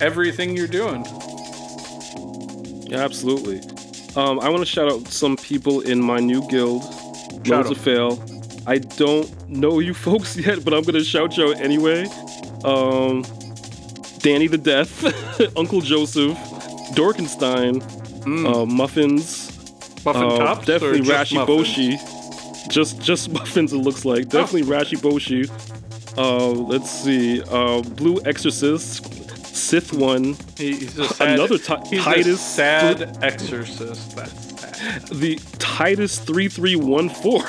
Speaker 1: everything you're doing.
Speaker 3: Yeah, absolutely. Um, I want to shout out some people in my new guild, Loads of Fail. I don't know you folks yet, but I'm gonna shout you out anyway. Um, Danny the Death, Uncle Joseph, Dorkenstein, uh, Muffins,
Speaker 1: Muffin
Speaker 3: uh,
Speaker 1: tops,
Speaker 3: definitely Rashi? Boshi. Just just muffins it looks like. Definitely Rashi Boshi. Uh, let's see. Uh, Blue Exorcist, Sith one,
Speaker 1: he's a sad,
Speaker 3: Another Ti-
Speaker 1: he's a
Speaker 3: Titus
Speaker 1: sad exorcist. That's.
Speaker 3: The Titus three three one four.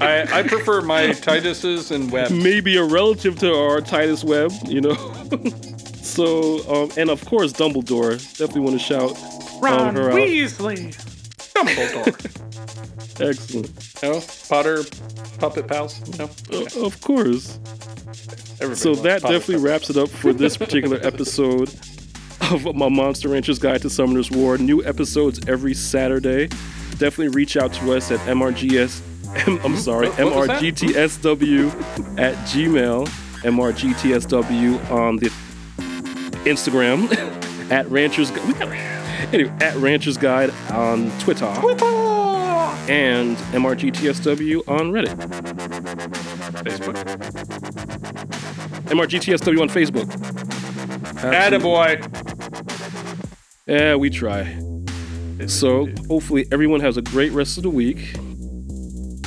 Speaker 1: I, I prefer my Tituses and webs.
Speaker 3: maybe a relative to our Titus Webb, you know. so, um, and of course, Dumbledore. Definitely want to shout
Speaker 1: Ron
Speaker 3: um, her out.
Speaker 1: Weasley. Dumbledore.
Speaker 3: Excellent.
Speaker 1: no? Potter puppet pals? No?
Speaker 3: Uh, of course.
Speaker 1: Everybody
Speaker 3: So that definitely
Speaker 1: puppets.
Speaker 3: wraps it up for this particular episode of my Monster Rancher's Guide to Summoner's War. New episodes every Saturday. Definitely reach out to us at MRGS. M- I'm hmm? sorry,
Speaker 1: What- what?
Speaker 3: MRGTSW at Gmail. MRGTSW on the Instagram at Ranchers. We got- Anyway, at Ranchers Guide on Twitter. And MRGTSW on Reddit.
Speaker 1: Facebook.
Speaker 3: MRGTSW on Facebook.
Speaker 1: Attaboy.
Speaker 3: Yeah, we try. So hopefully everyone has a great rest of the week.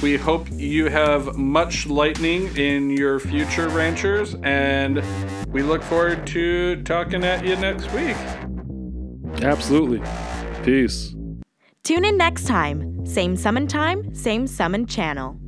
Speaker 1: We hope you have much lightning in your future ranchers, and we look forward to talking at you next week.
Speaker 3: Absolutely. Peace.
Speaker 2: Tune in next time. Same summon time, same summon channel.